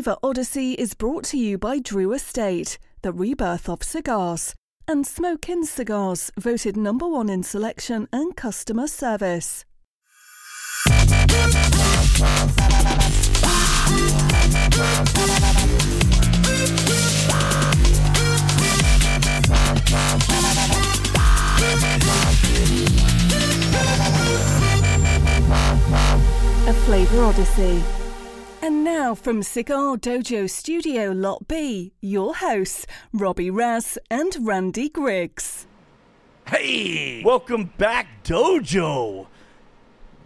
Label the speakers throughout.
Speaker 1: Flavor Odyssey is brought to you by Drew Estate, the rebirth of cigars, and Smoke Inn Cigars, voted number one in selection and customer service. A Flavor Odyssey. And now from Cigar Dojo Studio Lot B, your hosts, Robbie Raz and Randy Griggs.
Speaker 2: Hey! Welcome back, Dojo!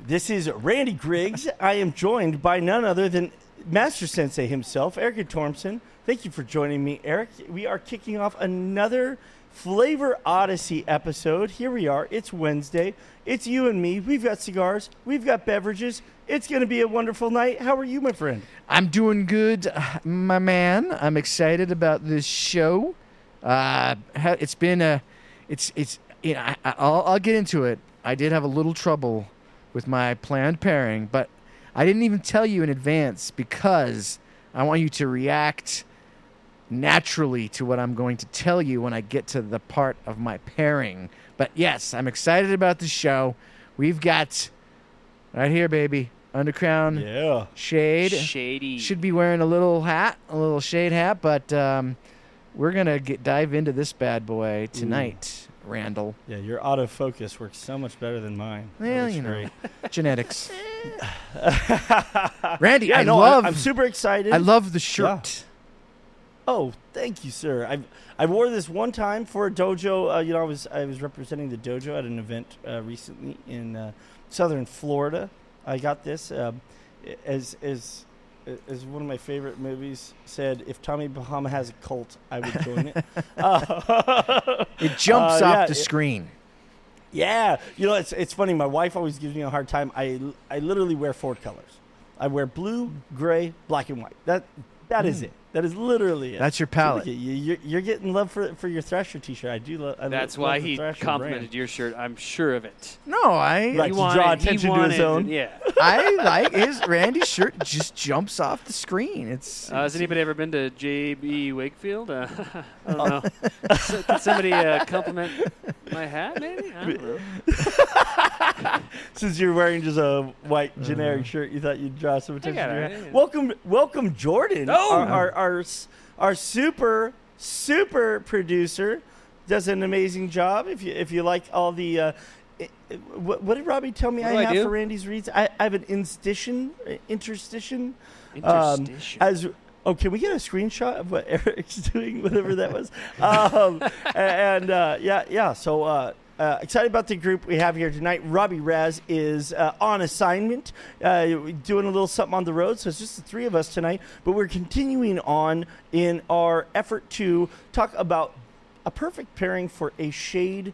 Speaker 2: This is Randy Griggs. I am joined by none other than Master Sensei himself, Eric Thompson. Thank you for joining me, Eric. We are kicking off another Flavor Odyssey episode. Here we are. It's Wednesday. It's you and me. We've got cigars. We've got beverages. It's going to be a wonderful night. How are you, my friend?
Speaker 3: I'm doing good, my man. I'm excited about this show. Uh, it's been a, it's it's. You know, I, I- I'll, I'll get into it. I did have a little trouble with my planned pairing, but I didn't even tell you in advance because I want you to react naturally to what I'm going to tell you when I get to the part of my pairing. But yes, I'm excited about the show. We've got right here, baby, Undercrown
Speaker 2: Yeah.
Speaker 3: Shade.
Speaker 4: Shady.
Speaker 3: Should be wearing a little hat, a little shade hat, but um, we're gonna get dive into this bad boy tonight, Randall.
Speaker 2: Yeah, your autofocus works so much better than mine. That
Speaker 3: Well,
Speaker 2: looks
Speaker 3: you know, genetics. Randy,
Speaker 2: yeah,
Speaker 3: I
Speaker 2: no,
Speaker 3: love.
Speaker 2: I, am super excited.
Speaker 3: I love the shirt.
Speaker 2: Oh, thank you, sir. I I wore this one time for a dojo. Uh, you know, I was I was representing the dojo at an event uh, recently in uh, Southern Florida. I got this um, as as as one of my favorite movies said. If Tommy Bahama has a cult, I would join it. Uh,
Speaker 3: It jumps
Speaker 2: uh,
Speaker 3: off
Speaker 2: yeah,
Speaker 3: the
Speaker 2: it-
Speaker 3: screen.
Speaker 2: Yeah, you know it's it's funny. My wife always gives me a hard time. I I literally wear four colors. I wear blue, gray, black, and white. That that is it. That is literally it.
Speaker 3: That's your
Speaker 2: So
Speaker 3: palette.
Speaker 2: you. You're, you're getting love for for your Thrasher T-shirt. I do love. I
Speaker 4: That's
Speaker 2: love
Speaker 4: why
Speaker 2: the
Speaker 4: he
Speaker 2: Thrasher
Speaker 4: complimented
Speaker 2: brand.
Speaker 4: your shirt. I'm sure of it.
Speaker 3: No, I
Speaker 2: Right.
Speaker 4: He
Speaker 2: to draw
Speaker 4: wanted- he
Speaker 2: attention to his own.
Speaker 4: Yeah.
Speaker 3: I like his Randy's shirt just jumps off the screen. It's,
Speaker 4: Uh, has anybody ever been to JB Wakefield? Uh, I don't know. So, Can somebody uh, compliment my hat, maybe? I don't know.
Speaker 2: Since you're wearing just a white
Speaker 3: Uh-huh.
Speaker 2: generic shirt, you thought you'd draw some attention. to your
Speaker 4: it,
Speaker 2: hat. Welcome, welcome, Jordan.
Speaker 4: Oh!
Speaker 2: our, our our s- our super super producer does an amazing job. If you if you like all the. Uh, what, what did Robbie tell me I
Speaker 4: I
Speaker 2: have
Speaker 4: do?
Speaker 2: for Randy's reads? I, I have an interstition, uh, interstition. Um, as oh, can we get a screenshot of what Eric's doing, whatever that was? um, and uh, yeah, yeah. So uh, uh, excited about the group we have here tonight. Robbie Raz is uh, on assignment, uh, doing a little something on the road. So it's just the three of us tonight. But we're continuing on in our effort to talk about a perfect pairing for a shade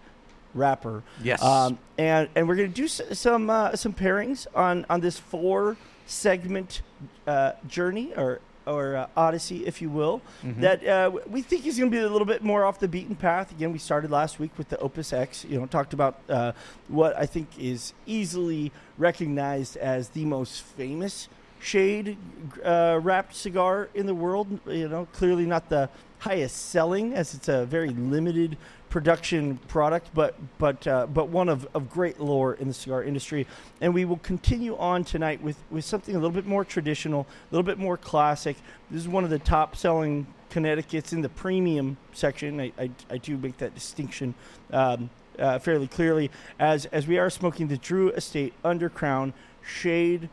Speaker 2: wrapper.
Speaker 3: Yes.
Speaker 2: Um, and and we're going to do s- some uh, some pairings on on this four segment uh, journey or or uh, odyssey, if you will, that uh, we think is going to be a little bit more off the beaten path. Again, we started last week with the Opus X. You know, talked about uh, what I think is easily recognized as the most famous shade uh, wrapped cigar in the world. You know, clearly not the highest selling, as it's a very limited production product, but but uh, but one of, of great lore in the cigar industry. And we will continue on tonight with, with something a little bit more traditional, a little bit more classic. This is one of the top selling Connecticut's in the premium section. I, I, I do make that distinction um, uh, fairly clearly as as we are smoking the Drew Estate Undercrown Shade.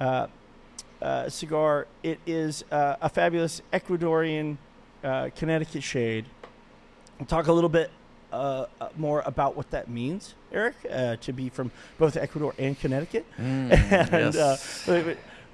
Speaker 2: Uh, uh, cigar. It is uh, a fabulous Ecuadorian uh, Connecticut shade. Talk a little bit uh, uh, more about what that means, Eric, uh, to be from both Ecuador and Connecticut, and uh,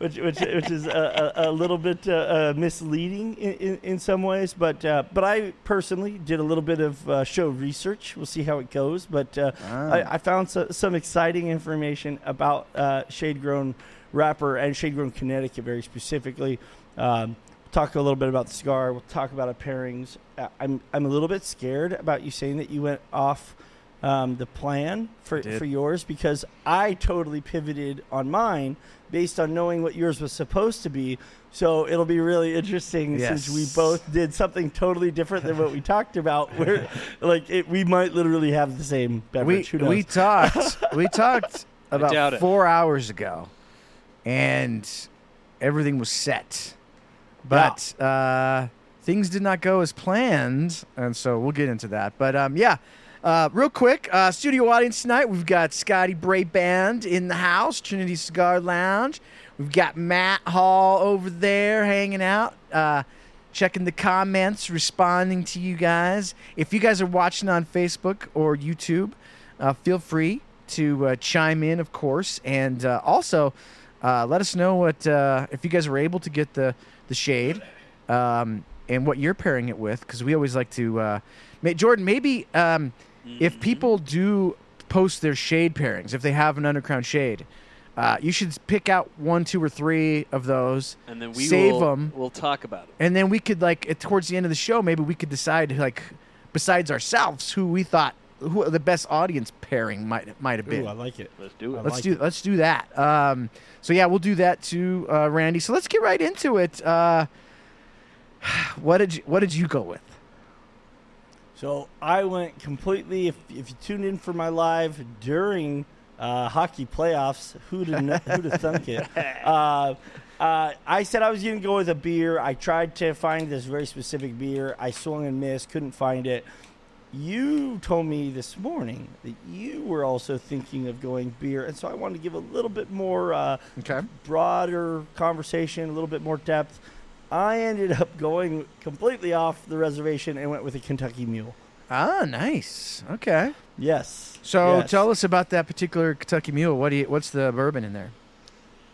Speaker 2: which, which, which, is a, a, little bit uh, uh, misleading in, in, in some ways. But uh, but I personally did a little bit of uh, show research. We'll see how it goes. But uh,
Speaker 3: Ah.
Speaker 2: I, I found so, some exciting information about uh, shade grown wrapper and shade grown Connecticut very specifically. Um, talk a little bit about the cigar. We'll talk about our pairings. Uh, I'm I'm a little bit scared about you saying that you went off um, the plan for for yours because I totally pivoted on mine based on knowing what yours was supposed to be. So it'll be really interesting since we both did something totally different than what we talked about. Where like it, we might literally have the same
Speaker 3: we
Speaker 2: beverage. Who knows?
Speaker 3: we talked we talked
Speaker 4: doubt
Speaker 3: about
Speaker 4: it.
Speaker 3: four hours ago, and everything was set, but uh, things did not go as planned, and so we'll get into that. But um, yeah. Uh, real quick, uh, studio audience tonight. We've got Scotty Bray Band in the house, Trinity Cigar Lounge. We've got Matt Hall over there hanging out, uh, checking the comments, responding to you guys. If you guys are watching on Facebook or YouTube, uh, feel free to uh, chime in, of course, and uh, also uh, let us know what uh, if you guys were able to get the the shade um, and what you're pairing it with, because we always like to. Uh, Jordan, maybe um, if people do post their shade pairings, if they have an undercrown shade. Uh, you should pick out one, two, or three of those,
Speaker 4: And then we
Speaker 3: Save them.
Speaker 4: we'll talk about it.
Speaker 3: and then we could like at- towards the end of the show, maybe we could decide like besides ourselves who we thought who the best audience pairing might might have been.
Speaker 2: Ooh, I like it.
Speaker 4: Let's do
Speaker 2: I
Speaker 4: it.
Speaker 3: let's
Speaker 2: like
Speaker 3: do
Speaker 2: it.
Speaker 3: let's do that. Um, so yeah, we'll do that too, uh, Randy. So let's get right into it. Uh, what did you, what did you go with?
Speaker 2: So I went completely. If, if you tuned in for my live during uh, hockey playoffs, who'd have, kn- who'd have thunk it? Uh, uh, I said I was going to go with a beer. I tried to find this very specific beer. I swung and missed, couldn't find it. You told me this morning that you were also thinking of going beer, and so I wanted to give a little bit more uh,
Speaker 3: Okay.
Speaker 2: broader conversation, a little bit more depth. I ended up going completely off the reservation and went with a Kentucky Mule.
Speaker 3: Ah, nice. Okay.
Speaker 2: Yes.
Speaker 3: So
Speaker 2: Yes.
Speaker 3: tell us about that particular Kentucky Mule. What do you? What's the bourbon in there?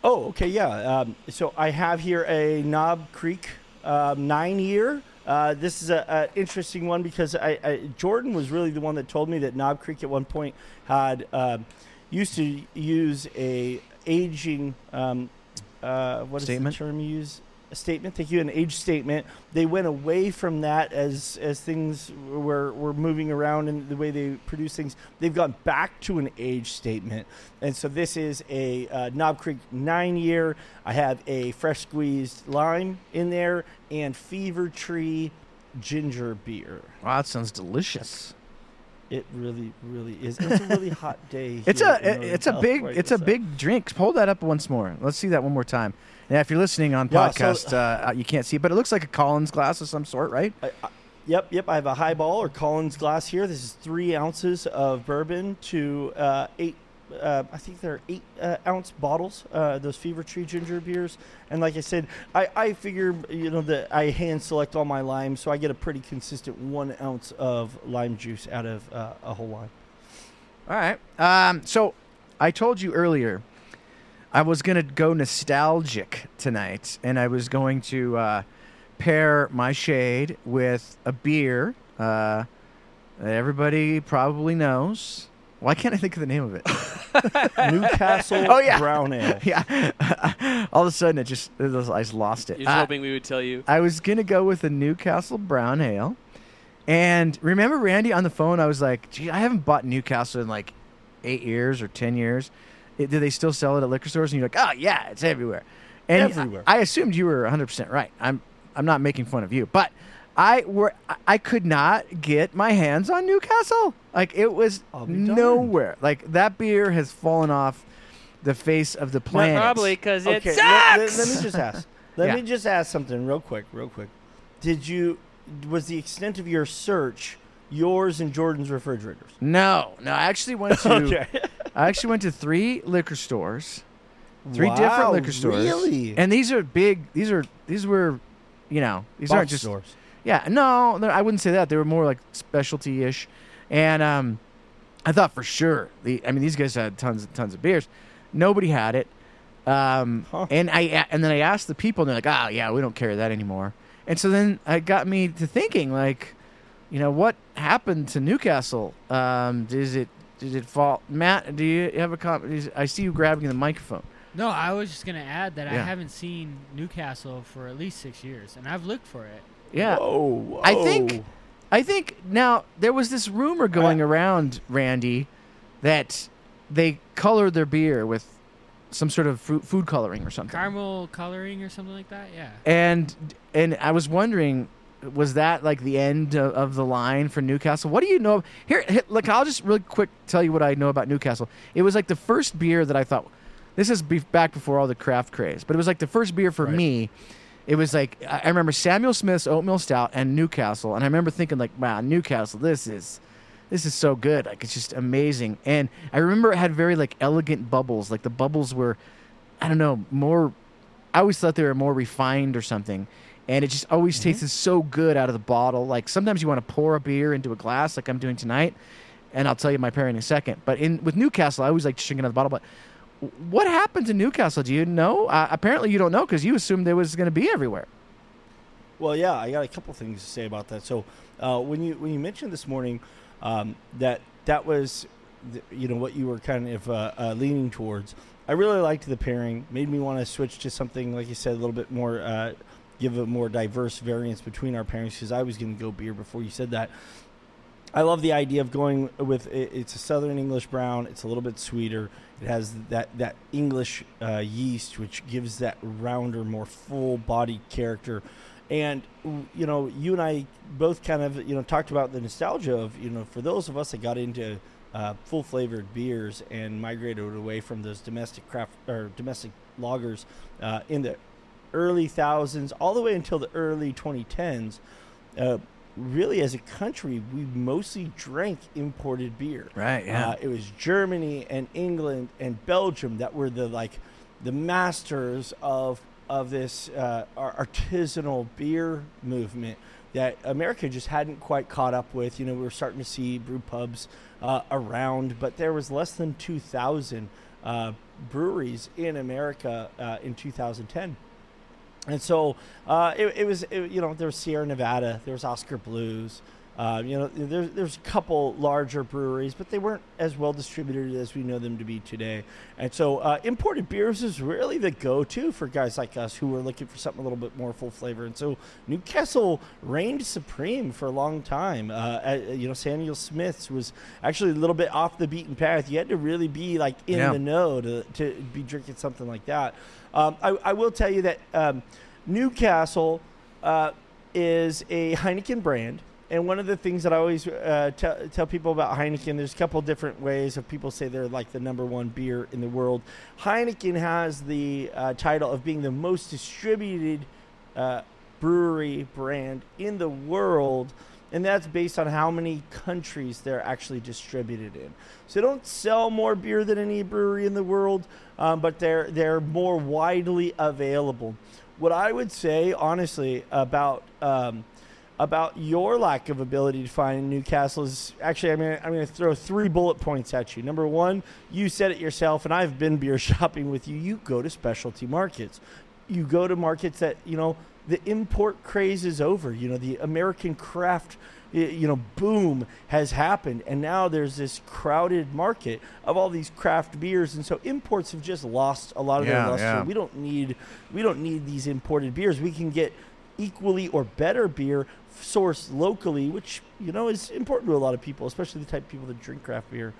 Speaker 2: Oh, okay, yeah. Um, so I have here a Knob Creek um, nine year. Uh, this is a, a interesting one because I, I, Jordan was really the one that told me that Knob Creek at one point had um, used to use a aging. Um, uh, what is
Speaker 3: Statement?
Speaker 2: the term you use? A statement. Thank you. An age statement. They went away from that as as things were were moving around and the way they produce things. They've gone back to an age statement, and so this is a uh, Knob Creek nine year. I have a fresh squeezed lime in there and Fever Tree ginger beer.
Speaker 3: Wow, that sounds delicious.
Speaker 2: It really, really is. It's a really hot day.
Speaker 3: It's a it's a big it's a big drink. Hold that up once more. Let's see that one more time. Yeah, if you're listening on
Speaker 2: Yeah, so-
Speaker 3: podcast, uh, you can't see, it, but it looks like a Collins glass of some sort, right?
Speaker 2: I, I, yep, yep. I have a highball or Collins glass here. This is three ounces of bourbon to uh, eight. Uh, I think they're eight uh, ounce bottles. Uh, those Fever Tree ginger beers, and like I said, I, I figure you know that I hand select all my limes, so I get a pretty consistent one ounce of lime juice out of uh, a whole lime.
Speaker 3: All right. Um, so I told you earlier I was gonna go nostalgic tonight, and I was going to uh, pair my shade with a beer uh, that everybody probably knows. Why can't I think of the name of it?
Speaker 2: Newcastle
Speaker 3: Oh, yeah.
Speaker 2: Brown Ale.
Speaker 3: yeah. All of a sudden, it just I just lost it.
Speaker 4: You're
Speaker 3: Uh,
Speaker 4: hoping we would tell you.
Speaker 3: I was gonna go with a Newcastle Brown Ale, and remember Randy on the phone. I was like, "Gee, I haven't bought Newcastle in like eight years or ten years. It, do they still sell it at liquor stores?" And you're like, "Oh yeah, it's everywhere." And
Speaker 2: Everywhere.
Speaker 3: I, I assumed you were 100 percent right. I'm I'm not making fun of you, but I were I- I could not get my hands on Newcastle. Like it was
Speaker 2: I'll darned.
Speaker 3: nowhere. Like that beer has fallen off the face of the planet.
Speaker 4: Probably because it
Speaker 2: Okay,
Speaker 4: sucks.
Speaker 2: let, let- let me just ask. Let
Speaker 3: Yeah.
Speaker 2: me just ask something real quick, real quick. Did you was the extent of your search yours and Jordan's refrigerators?
Speaker 3: No, no. I actually went to
Speaker 2: okay.
Speaker 3: I actually went to three liquor stores, three different liquor stores,
Speaker 2: Really?
Speaker 3: and these are big. These are these were, you know, these aren't just
Speaker 2: stores.
Speaker 3: yeah. No, I wouldn't say that. They were more like specialty ish, and um, I thought for sure. The I mean, these guys had tons and tons of beers. Nobody had it, um,
Speaker 2: Huh.
Speaker 3: and I and then I asked the people, and they're like, "Oh yeah, we don't carry that anymore." And so then it got me to thinking, like, you know, what happened to Newcastle? Um, does it did it fall? Matt, do you have a comment? I see you grabbing the microphone.
Speaker 5: No, I was just gonna add that I haven't seen Newcastle for at least six years, and I've looked for it.
Speaker 3: Yeah,
Speaker 2: Whoa,
Speaker 3: I think- I think now there was this rumor going around, Randy, that they colored their beer with some sort of fruit, food coloring or something.
Speaker 5: Caramel coloring or something like that. Yeah.
Speaker 3: And and I was wondering, was that like the end of, of the line for Newcastle? What do you know? Here, here, look, I'll just really quick tell you what I know about Newcastle. It was like the first beer that I thought. This is be- back before all the craft craze, but it was like the first beer for
Speaker 6: Right.
Speaker 3: me. It was like I I remember Samuel Smith's oatmeal stout and Newcastle, and I remember thinking like, wow, Newcastle, this is this is so good. Like it's just amazing. And I remember it had very like elegant bubbles. Like the bubbles were, I don't know, more. I always thought they were more refined or something. And it just always tastes so good out of the bottle. Like sometimes you want to pour a beer into a glass, like I'm doing tonight, and I'll tell you my pairing in a second. But in with Newcastle, I always like drinking out of the bottle. But what happened to Newcastle? Do you know? Uh, apparently, you don't know because you assumed it was going to be everywhere.
Speaker 2: Well, yeah, I got a couple things to say about that. So, uh, when you when you mentioned this morning um, that that was, the, you know, what you were kind of uh, uh, leaning towards, I really liked the pairing. Made me want to switch to something like you said, a little bit more, uh, give a more diverse variance between our pairings. Because I was going to go beer before you said that. I love the idea of going with it's a Southern English brown. It's a little bit sweeter. It has that that English uh, yeast, which gives that rounder, more full bodied character. And you know, you and I both kind of you know talked about the nostalgia of you know for those of us that got into uh, full flavored beers and migrated away from those domestic craft or domestic lagers uh, in the early thousands all the way until the early 2010s. Uh, really, as a country, we mostly drank imported beer.
Speaker 3: Right,
Speaker 2: Uh, it was Germany and England and Belgium that were the like the masters of of this uh, artisanal beer movement that America just hadn't quite caught up with. You know, we were starting to see brew pubs uh, around, but there was less than two thousand uh, breweries in America uh, in 2010. And so uh, it, it was, it, you know, there was Sierra Nevada, there was Oskar Blues. Uh, you know, there's there's a couple larger breweries, but they weren't as well distributed as we know them to be today. And so, uh, imported beers is really the go-to for guys like us who were looking for something a little bit more full flavor. And so, Newcastle reigned supreme for a long time. Uh, uh, you know, Samuel Smith's was actually a little bit off the beaten path. You had to really be like in
Speaker 3: Yeah.
Speaker 2: the know to to be drinking something like that. Um, I, I will tell you that um, Newcastle uh, is a Heineken brand. And one of the things that I always uh, tell, tell people about Heineken, there's a couple different ways of people say they're like the number one beer in the world. Heineken has the uh, title of being the most distributed uh, brewery brand in the world, and that's based on how many countries they're actually distributed in. So they don't sell more beer than any brewery in the world, um, but they're they're more widely available. What I would say, honestly, about um, about your lack of ability to find Newcastle is actually I'm gonna, I'm going to throw three bullet points at you. Number one, you said it yourself, and I've been beer shopping with you. You go to specialty markets. You go to markets that you know the import craze is over. You know the American craft you know boom has happened and now there's this crowded market of all these craft beers and so imports have just lost a lot of
Speaker 3: Yeah,
Speaker 2: their luster
Speaker 3: yeah.
Speaker 2: we don't need we don't need these imported beers we can get equally or better beer sourced locally which you know is important to a lot of people especially the type of people that drink craft beer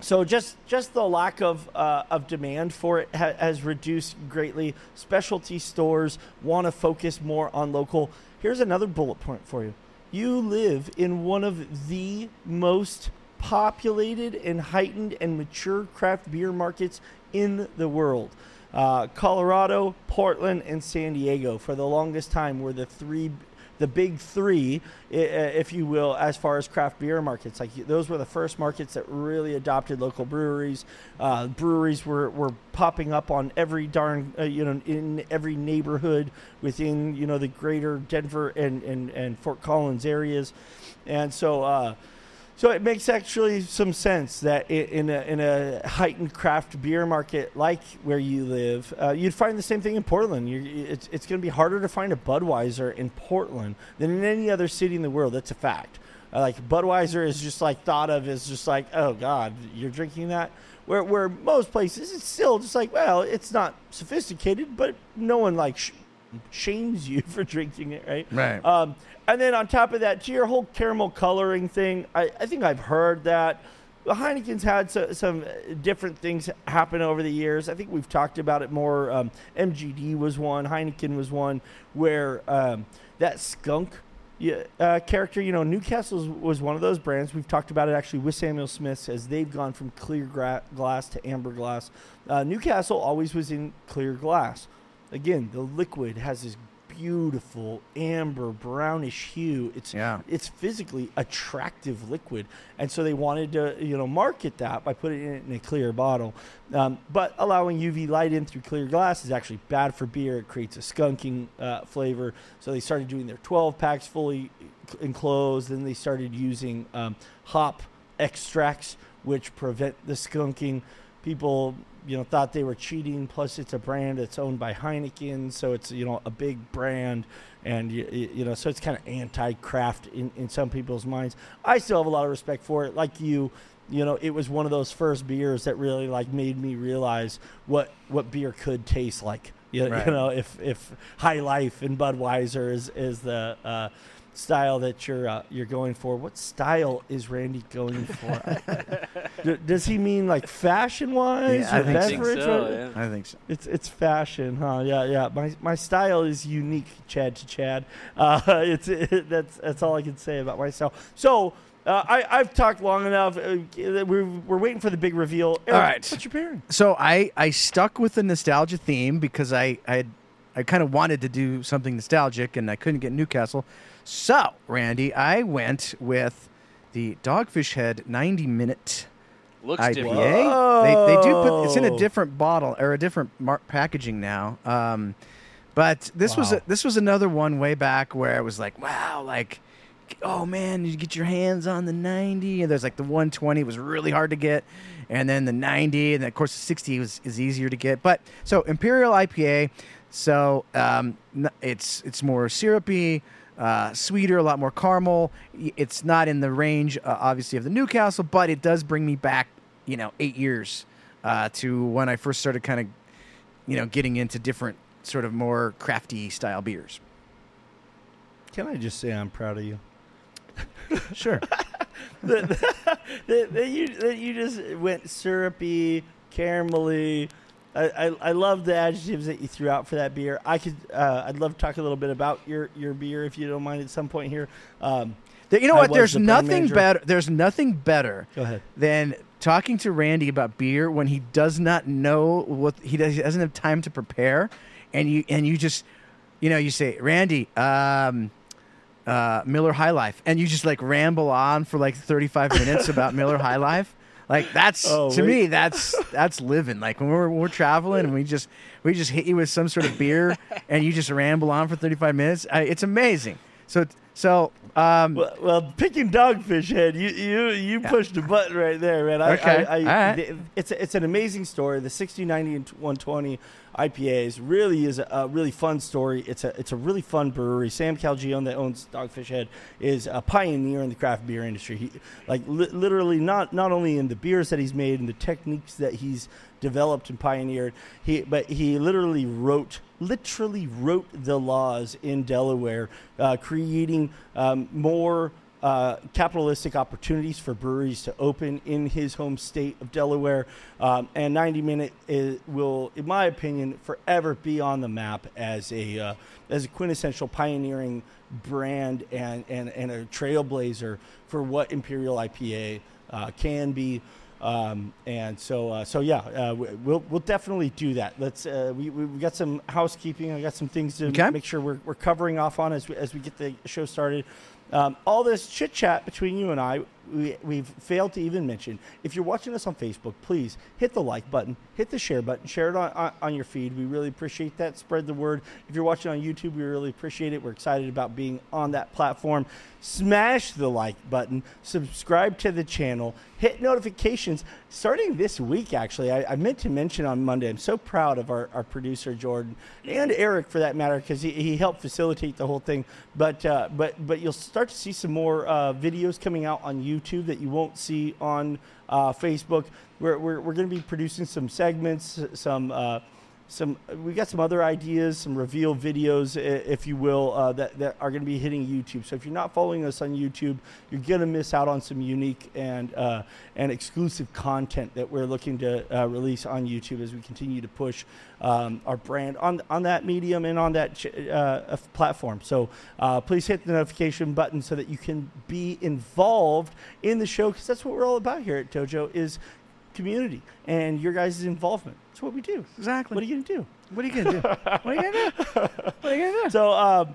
Speaker 2: so just just the lack of uh, of demand for it ha- has reduced greatly. Specialty stores want to focus more on local. Here's another bullet point for you. You live in one of the most populated and heightened and mature craft beer markets in the world. Uh, Colorado, Portland, and San Diego for the longest time were the three the big three, uh, if you will, as far as craft beer markets. Like those were the first markets that really adopted local breweries. Uh, breweries were, were popping up on every darn, uh, you know, in every neighborhood within, you know, the greater Denver and, and, and Fort Collins areas. And so, uh, so it makes actually some sense that in a, in a heightened craft beer market like where you live, uh, you'd find the same thing in Portland. you it's it's going to be harder to find a Budweiser in Portland than in any other city in the world. That's a fact. Uh, like Budweiser is just like thought of as just like, oh God, you're drinking that. Where where most places it's still just like, well, it's not sophisticated, but no one like sh- shames you for drinking it, right?
Speaker 3: Right.
Speaker 2: Um, and then on top of that, to your whole caramel coloring thing, I, I think I've heard that. Heineken's had so, some different things happen over the years. I think we've talked about it more. Um, MGD was one, Heineken was one, where um, that skunk yeah, uh, character, you know, Newcastle was one of those brands. We've talked about it actually with Samuel Smith's as they've gone from clear gra- glass to amber glass. Uh, Newcastle always was in clear glass. Again, the liquid has this beautiful amber brownish hue. It's
Speaker 3: Yeah.
Speaker 2: it's physically attractive liquid, and so they wanted to you know market that by putting it in a clear bottle. Um, but allowing UV light in through clear glass is actually bad for beer. It creates a skunking uh, flavor. So they started doing their 12 packs fully enclosed. Then they started using um, hop extracts, which prevent the skunking. People you know thought they were cheating. Plus, it's a brand that's owned by Heineken, so it's you know a big brand, and you, you know so it's kind of anti-craft in in some people's minds. I still have a lot of respect for it. Like you, you know, it was one of those first beers that really like made me realize what what beer could taste like. You,
Speaker 3: Right.
Speaker 2: you know, if if High Life and Budweiser is is the uh, style that you're uh, you're going for, what style is Randy going for? Does he mean like fashion wise
Speaker 3: Yeah, I
Speaker 2: or
Speaker 3: think so.
Speaker 4: I think
Speaker 2: beverage?
Speaker 4: so,
Speaker 2: or-
Speaker 4: yeah.
Speaker 3: I think so.
Speaker 2: It's it's fashion, huh? Yeah, yeah. My my style is unique, Chad to Chad. Uh, it's it, that's that's all I can say about myself. So uh, I I've talked long enough. Uh, we're we're waiting for the big reveal. Eric,
Speaker 3: right.
Speaker 2: what's your pairing?
Speaker 3: So I I stuck with the nostalgia theme because I I had, I kind of wanted to do something nostalgic and I couldn't get Newcastle. So Randy, I went with the Dogfish Head 90 minute
Speaker 4: Looks
Speaker 3: IPA. They, they do put it's in a different bottle or a different mar- packaging now. Um, but this was a, this was another one way back where it was like wow like oh man you get your hands on the 90 and there's like the 120 was really hard to get and then the 90 and then of course the 60 was is easier to get but so imperial ipa so um, it's it's more syrupy uh, sweeter a lot more caramel it's not in the range uh, obviously of the newcastle but it does bring me back you know eight years uh, to when i first started kind of you know getting into different sort of more crafty style beers
Speaker 2: Can I just say I'm proud of you?
Speaker 3: sure
Speaker 2: that, that, that you that you just went syrupy, caramelly. I, I, I love the adjectives that you threw out for that beer. I could uh, I'd love to talk a little bit about your, your beer if you don't mind at some point here. Um,
Speaker 3: You know
Speaker 2: I
Speaker 3: what? There's
Speaker 2: the
Speaker 3: nothing better. There's nothing better
Speaker 2: go ahead.
Speaker 3: than talking to Randy about beer when he does not know what he, does, he doesn't have time to prepare, and you and you just, you know, you say Randy, um, uh, Miller High Life, and you just like ramble on for like 35 minutes about Miller High Life. Like that's
Speaker 2: Oh,
Speaker 3: to
Speaker 2: wait.
Speaker 3: me that's that's living. Like when we're we're traveling and we just we just hit you with some sort of beer and you just ramble on for 35 minutes. I, it's amazing. So so um,
Speaker 2: Well, well, picking Dogfish Head, you you you pushed a button right there, man. I,
Speaker 3: Okay.
Speaker 2: I, I,
Speaker 3: All right.
Speaker 2: th- It's it's an amazing story. The 60, 90, and 120 IPAs really is a, a really fun story. It's a it's a really fun brewery. Sam Calagione that owns Dogfish Head is a pioneer in the craft beer industry. He like li- literally not not only in the beers that he's made and the techniques that he's developed and pioneered. He but he literally wrote literally wrote the laws in Delaware, uh, creating um, more uh, capitalistic opportunities for breweries to open in his home state of Delaware. Um, and 90 Minute is, will, in my opinion, forever be on the map as a uh, as a quintessential pioneering brand and, and, and a trailblazer for what Imperial IPA uh, can be. Um, and so, uh, so yeah, uh, we- we'll we'll definitely do that. Let's uh, we we we got some housekeeping. I got some things to
Speaker 3: Okay.
Speaker 2: make sure we're, we're covering off on as we, as we get the show started. Um, all this chit chat between you and I, we, we've failed to even mention. If you're watching us on Facebook, please hit the like button, hit the share button, share it on, on, on your feed. We really appreciate that. Spread the word. If you're watching on YouTube, we really appreciate it. We're excited about being on that platform. Smash the like button, subscribe to the channel, hit notifications. Starting this week, actually, I, I meant to mention on Monday, I'm so proud of our, our producer, Jordan, and Eric for that matter, because he, he helped facilitate the whole thing. But, uh, but, but you'll start to see some more uh, videos coming out on YouTube that you won't see on uh, Facebook. We're, we're, we're going to be producing some segments, some. Some we got some other ideas, some reveal videos, if you will, uh, that that are going to be hitting YouTube. So if you're not following us on YouTube, you're going to miss out on some unique and uh, and exclusive content that we're looking to uh, release on YouTube as we continue to push um, our brand on on that medium and on that uh, uh, platform. So uh, please hit the notification button so that you can be involved in the show because that's what we're all about here at Dojo is community and your guys' involvement. That's what we do.
Speaker 3: Exactly.
Speaker 2: What are you gonna do?
Speaker 3: What are you gonna do? what are you gonna do? What are you gonna do?
Speaker 2: So, um,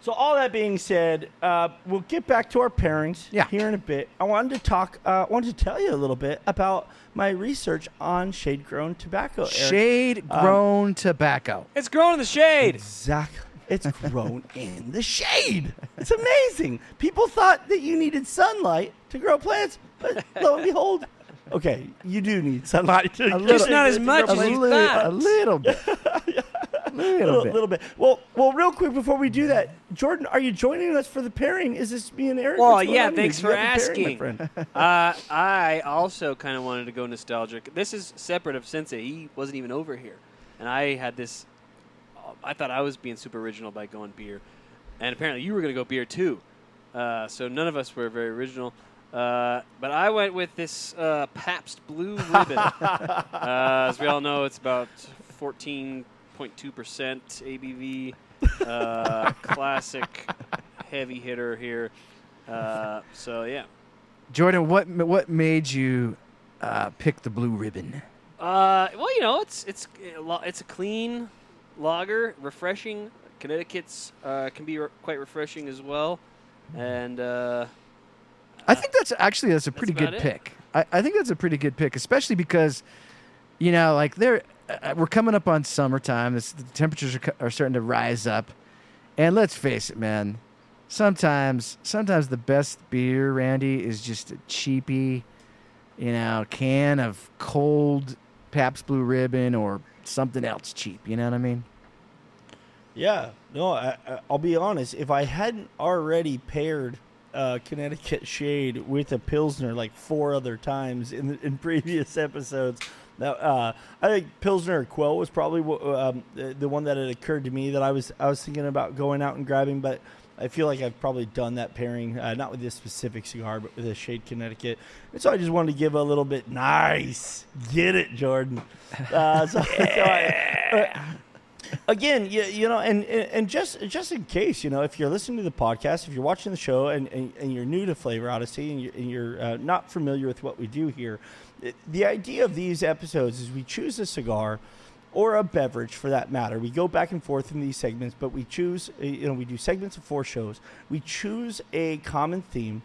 Speaker 2: so all that being said, uh, we'll get back to our pairings
Speaker 3: Yeah.
Speaker 2: here in a bit. I wanted to talk. Uh, I wanted to tell you a little bit about my research on shade grown tobacco. Eric.
Speaker 3: Shade grown tobacco.
Speaker 4: It's grown in the shade.
Speaker 2: Exactly. It's grown in the shade. It's amazing. People thought that you needed sunlight to grow plants, but lo and behold, okay, you do need sunlight to
Speaker 3: little-
Speaker 4: Just not as much as you thought.
Speaker 3: a little bit.
Speaker 2: a
Speaker 3: little
Speaker 2: little,
Speaker 3: bit.
Speaker 2: little bit. Well, well, real quick before we do that, Jordan, are you joining us for the pairing? Is this me and Eric?
Speaker 4: Well, yeah, thanks for
Speaker 2: have the pairing, my
Speaker 4: asking.
Speaker 2: friend.
Speaker 4: Uh, I also kind of wanted to go nostalgic. This is separate of Sensei. He wasn't even over here, and I had this. uh, I thought I was being super original by going beer, and apparently you were going to go beer too. Uh, so none of us were very original. Uh, but I went with this uh, Pabst Blue Ribbon. uh, as we all know, it's about 14.2% ABV. Uh, classic heavy hitter here. Uh, so yeah.
Speaker 3: Jordan, what what made you uh, pick the blue ribbon?
Speaker 4: Uh, well, you know, it's it's a it's a clean lager, refreshing. Connecticut's uh, can be re- quite refreshing as well, and uh,
Speaker 3: I think that's actually that's a
Speaker 4: That's
Speaker 3: pretty good
Speaker 4: it.
Speaker 3: pick. I, I think that's a pretty good pick, especially because, you know, like they're uh, we're coming up on summertime. This, the temperatures are, are starting to rise up, and let's face it, man. Sometimes, sometimes the best beer, Randy, is just a cheapy, you know, can of cold Pabst Blue Ribbon or something else cheap. You know what I mean?
Speaker 2: Yeah, no, I, I- I'll be honest. If I hadn't already paired uh, Connecticut Shade with a Pilsner like four other times in in previous episodes, Now, uh, I think Pilsner Urquell was probably um, the, the one that had occurred to me that I was I was thinking about going out and grabbing, but. I feel like I've probably done that pairing, uh, not with this specific cigar, but with a Shade Connecticut. And so I just wanted to give a little bit nice. Get it, Jordan. Uh, so, so I, again, you, you know, and, and just just in case, you know, if you're listening to the podcast, if you're watching the show, and, and, and you're new to Flavor Odyssey, and you're, and you're uh, not familiar with what we do here, the idea of these episodes is we choose a cigar or a beverage for that matter. We go back and forth in these segments, but we choose, you know, we do segments of four shows. We choose a common theme,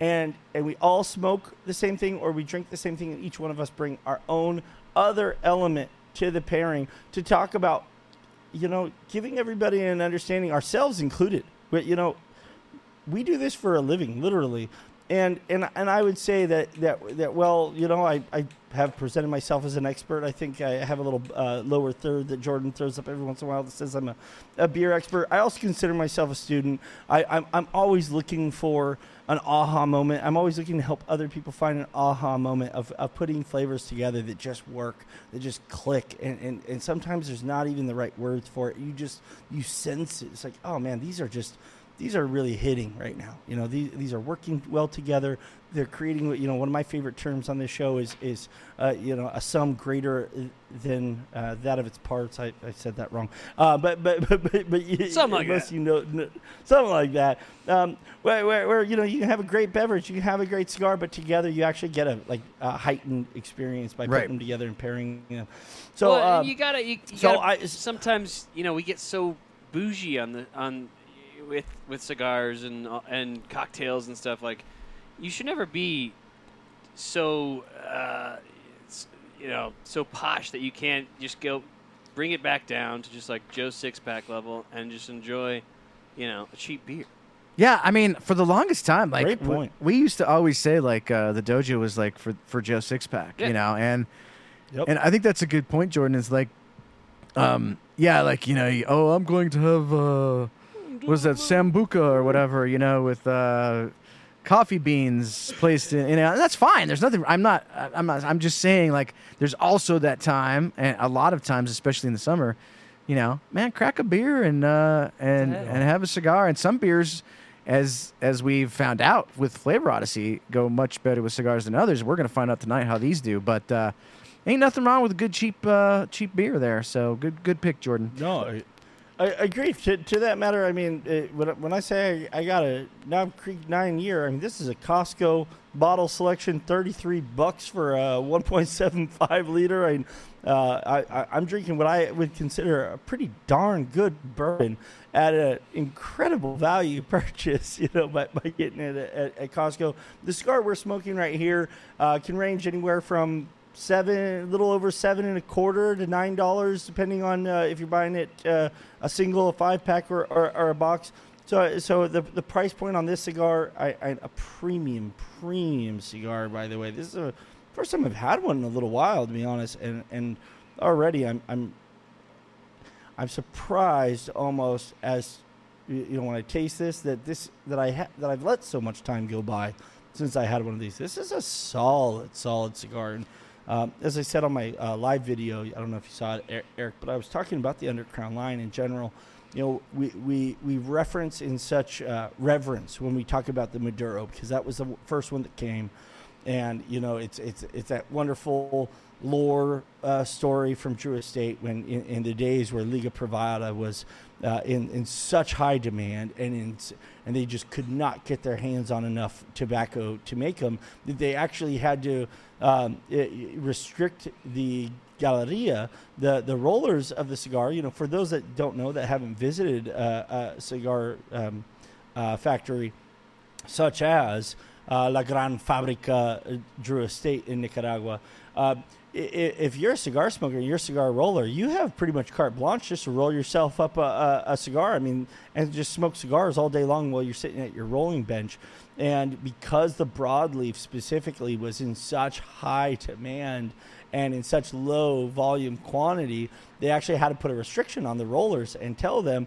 Speaker 2: and and we all smoke the same thing or we drink the same thing, and each one of us bring our own other element to the pairing to talk about, you know, giving everybody an understanding, ourselves included. But you know, we do this for a living, literally. And and and I would say that that that well, you know, I, I have presented myself as an expert. I think I have a little uh, lower third that Jordan throws up every once in a while that says I'm a, a beer expert. I also consider myself a student. I, I'm I'm always looking for an aha moment. I'm always looking to help other people find an aha moment of, of putting flavors together that just work, that just click. And, and, and sometimes there's not even the right words for it. You just you sense it. It's like, oh man, these are just these are really hitting right now. You know, these these are working well together. They're creating you know. One of my favorite terms on this show is is uh, you know a sum greater uh, than uh, that of its parts. I, I said that wrong, uh, but but but but, but you,
Speaker 4: Something like
Speaker 2: unless
Speaker 4: that.
Speaker 2: you know kn- something like that. Um, where, where, where you know you can have a great beverage, you can have a great cigar, but together you actually get a like a heightened experience by
Speaker 3: Right.
Speaker 2: putting them together and pairing. You know, so
Speaker 4: well,
Speaker 2: um,
Speaker 4: you gotta. You, you
Speaker 2: so
Speaker 4: gotta
Speaker 2: I-
Speaker 4: sometimes you know we get so bougie on the on with with cigars and uh, and cocktails and stuff. Like you should never be so uh, you know so posh that you can't just go bring it back down to just like Joe six pack level and just enjoy you know a cheap beer.
Speaker 3: Yeah, I mean, for the longest time, like
Speaker 2: Great
Speaker 3: w-
Speaker 2: point.
Speaker 3: we used to always say, like uh, the dojo was like for for Joe Six Pack,
Speaker 4: Yeah.
Speaker 3: you know, and
Speaker 2: Yep.
Speaker 3: and I think that's a good point, Jordan. Is like, um, yeah, like you know, you- oh, I'm going to have uh, what is that sambuca or whatever, you know, with uh, coffee beans placed in, in and that's fine. There's nothing. I'm not. I'm not. I'm just saying like there's also that time, and a lot of times, especially in the summer, you know, man, crack a beer and uh, and
Speaker 4: Yeah.
Speaker 3: and have a cigar. And some beers, as as we've found out with Flavor Odyssey, go much better with cigars than others. We're gonna find out tonight how these do, but. uh Ain't nothing wrong with a good cheap uh, cheap beer there. So good good pick, Jordan.
Speaker 2: No, I, agree. To, to that matter, I mean, it, when, I- when I say I, I got a Knob Creek nine year, I mean this is a Costco bottle selection, thirty three bucks for a one point seven five liter. I, uh, I, I'm drinking what I would consider a pretty darn good bourbon at an incredible value purchase. You know, by, by getting it at, at, at Costco. The cigar we're smoking right here uh, can range anywhere from seven, a little over seven and a quarter to nine dollars, depending on uh, if you're buying it uh, a single, a five pack, or, or, or a box. So, so the the price point on this cigar, I, I, a premium, premium cigar. By the way, this is the first time I've had one in a little while, to be honest, and and already I'm I'm I'm surprised almost as you you know when I taste this that this that I ha- that I've let so much time go by since I had one of these. This is a solid, solid cigar. And um, as I said on my uh, live video, I don't know if you saw it, Er- Eric, but I was talking about the Undercrown line in general. You know, we, we, we reference in such uh, reverence when we talk about the Maduro because that was the first one that came, and you know, it's it's it's that wonderful lore uh, story from Drew Estate when in, in the days where Liga Privada was uh, in in such high demand and in and they just could not get their hands on enough tobacco to make them that they actually had to um, restrict the Galleria, the the rollers of the cigar. You know, for those that don't know that haven't visited uh, a cigar um, uh, factory such as uh, La Gran Fabrica uh, Drew Estate in Nicaragua. If you're a cigar smoker, and you're a cigar roller, you have pretty much carte blanche just to roll yourself up a, a, a cigar. I mean, and just smoke cigars all day long while you're sitting at your rolling bench. And because the broadleaf specifically was in such high demand and in such low volume quantity, they actually had to put a restriction on the rollers and tell them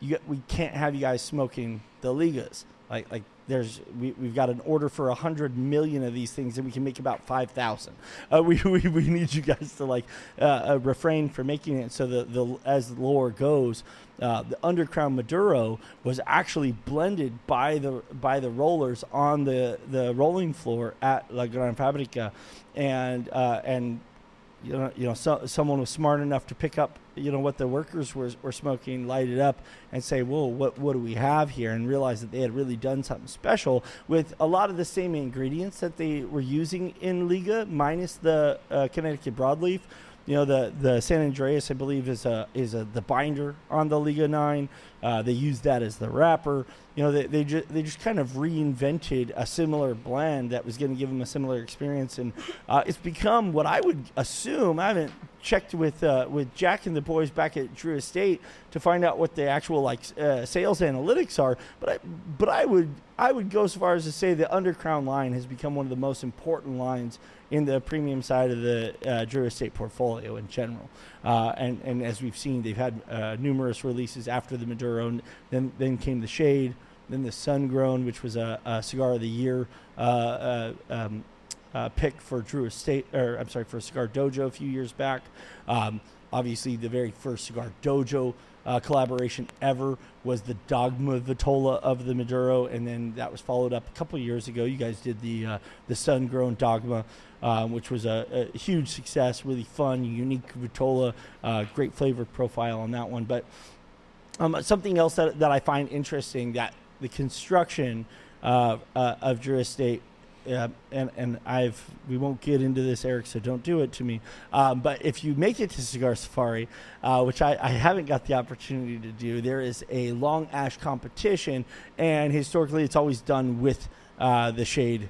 Speaker 2: we can't have you guys smoking the ligas. Like, like there's we, we've got an order for a hundred million of these things, and we can make about five thousand. Uh, we, we we need you guys to like uh, uh, refrain from making it. So the the as the lore goes, uh, the undercrown Maduro was actually blended by the by the rollers on the the rolling floor at La Gran Fabrica, and uh, and you know, you know, so, someone was smart enough to pick up, you know, what the workers were, were smoking, light it up, and say, "Whoa, what what do we have here?" And realize that they had really done something special with a lot of the same ingredients that they were using in Liga, minus the uh, Connecticut broadleaf. You know, the the San Andrés, I believe, is a is a the binder on the Liga Nine. Uh, they use that as the wrapper. You know, they they, ju- they just kind of reinvented a similar blend that was going to give them a similar experience, and uh, it's become what I would assume. I haven't checked with uh, with Jack and the boys back at Drew Estate to find out what the actual like uh, sales analytics are, but I but I would I would go so far as to say the Undercrown line has become one of the most important lines in the premium side of the uh, Drew Estate portfolio in general. Uh, and and as we've seen, they've had uh, numerous releases after the Maduro. Then then came the Shade, then the Sun Grown, which was a, a cigar of the year uh, uh, um, uh, pick for Drew Estate, or I'm sorry, for Cigar Dojo a few years back. Um, obviously, the very first Cigar Dojo uh, collaboration ever was the Dogma Vitola of the Maduro, and then that was followed up a couple years ago. You guys did the uh, the Sun Grown Dogma, um, which was a, a huge success, really fun, unique Vitola, uh, great flavor profile on that one. But um, something else that, that I find interesting that the construction uh, uh, of Drew Estate, and and I've we won't get into this, Eric, so don't do it to me. Um, but if you make it to Cigar Safari, uh, which I, I haven't got the opportunity to do, there is a long ash competition, and historically it's always done with uh, the shade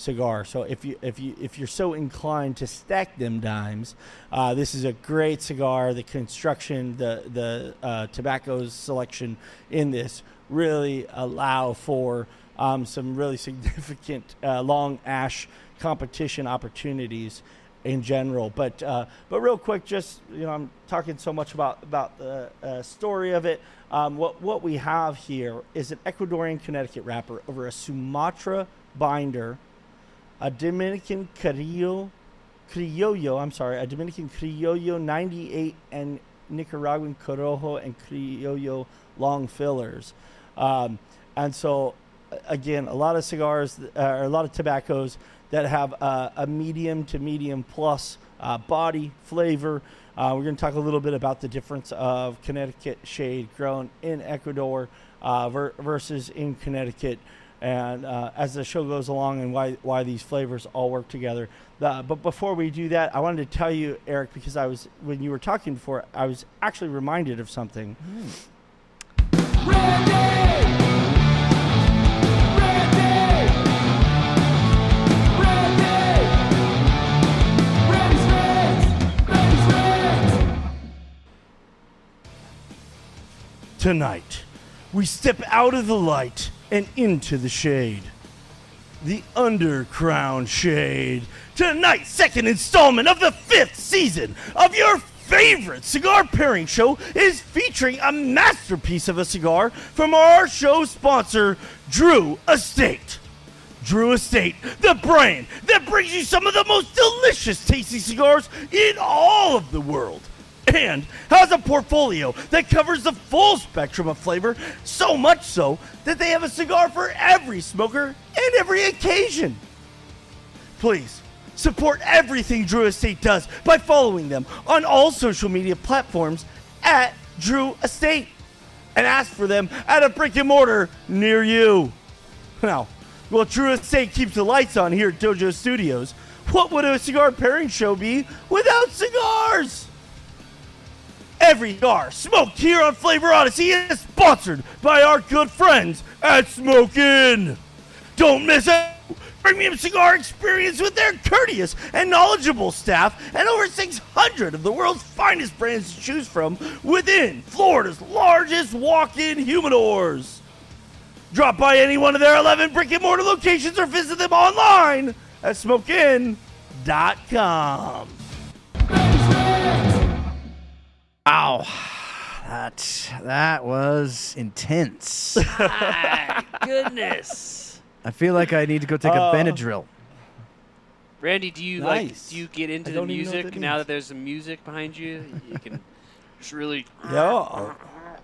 Speaker 2: cigar. So if you if you if you're so inclined to stack them dimes, uh, this is a great cigar. The construction, the the uh, tobacco selection in this really allow for um, some really significant uh, long ash competition opportunities. in general. But uh, but real quick, just you know, I'm talking so much about about the uh, story of it. Um, what what we have here is an Ecuadorian Connecticut wrapper over a Sumatra binder, a Dominican Carrillo, Criollo. I'm sorry, a Dominican Criollo 98 and Nicaraguan Corojo and Criollo long fillers. Um, and so, again, a lot of cigars, uh, or a lot of tobaccos that have uh, a medium to medium plus uh, body flavor. Uh, we're going to talk a little bit about the difference of Connecticut shade grown in Ecuador uh, ver- versus in Connecticut, and uh, as the show goes along, and why why these flavors all work together. Uh, but before we do that, I wanted to tell you, Eric, because I was when you were talking before, I was actually reminded of something. Tonight, we step out of the light and into the shade. The Undercrown Shade. Tonight's second installment of the fifth season of your favorite cigar pairing show is featuring a masterpiece of a cigar from our show sponsor, Drew Estate. Drew Estate, the brand that brings you some of the most delicious tasting cigars in all of the world. And has a portfolio that covers the full spectrum of flavor, so much so that they have a cigar for every smoker and every occasion. Please support everything Drew Estate does by following them on all social media platforms at Drew Estate and ask for them at a brick and mortar near you. Now, while Drew Estate keeps the lights on here at Dojo Studios, what would a cigar pairing show be without cigars? Every cigar smoked here on Flavor Odyssey is sponsored by our good friends at Smoke Inn. Don't miss out. Premium cigar experience with their courteous and knowledgeable staff and over 600 of the world's finest brands to choose from within Florida's largest walk-in humidors. Drop by any one of their 11 brick and mortar locations or visit them online at smokeinn.com.
Speaker 3: Ow. That that was intense.
Speaker 4: Goodness.
Speaker 3: I feel like I need to go take a
Speaker 2: Uh,
Speaker 3: Benadryl.
Speaker 4: Randy, do you like do you get into
Speaker 2: I
Speaker 4: the
Speaker 2: don't even know what
Speaker 4: music
Speaker 2: that
Speaker 4: now
Speaker 2: means.
Speaker 4: that there's some music behind you? You can just really
Speaker 2: Yeah.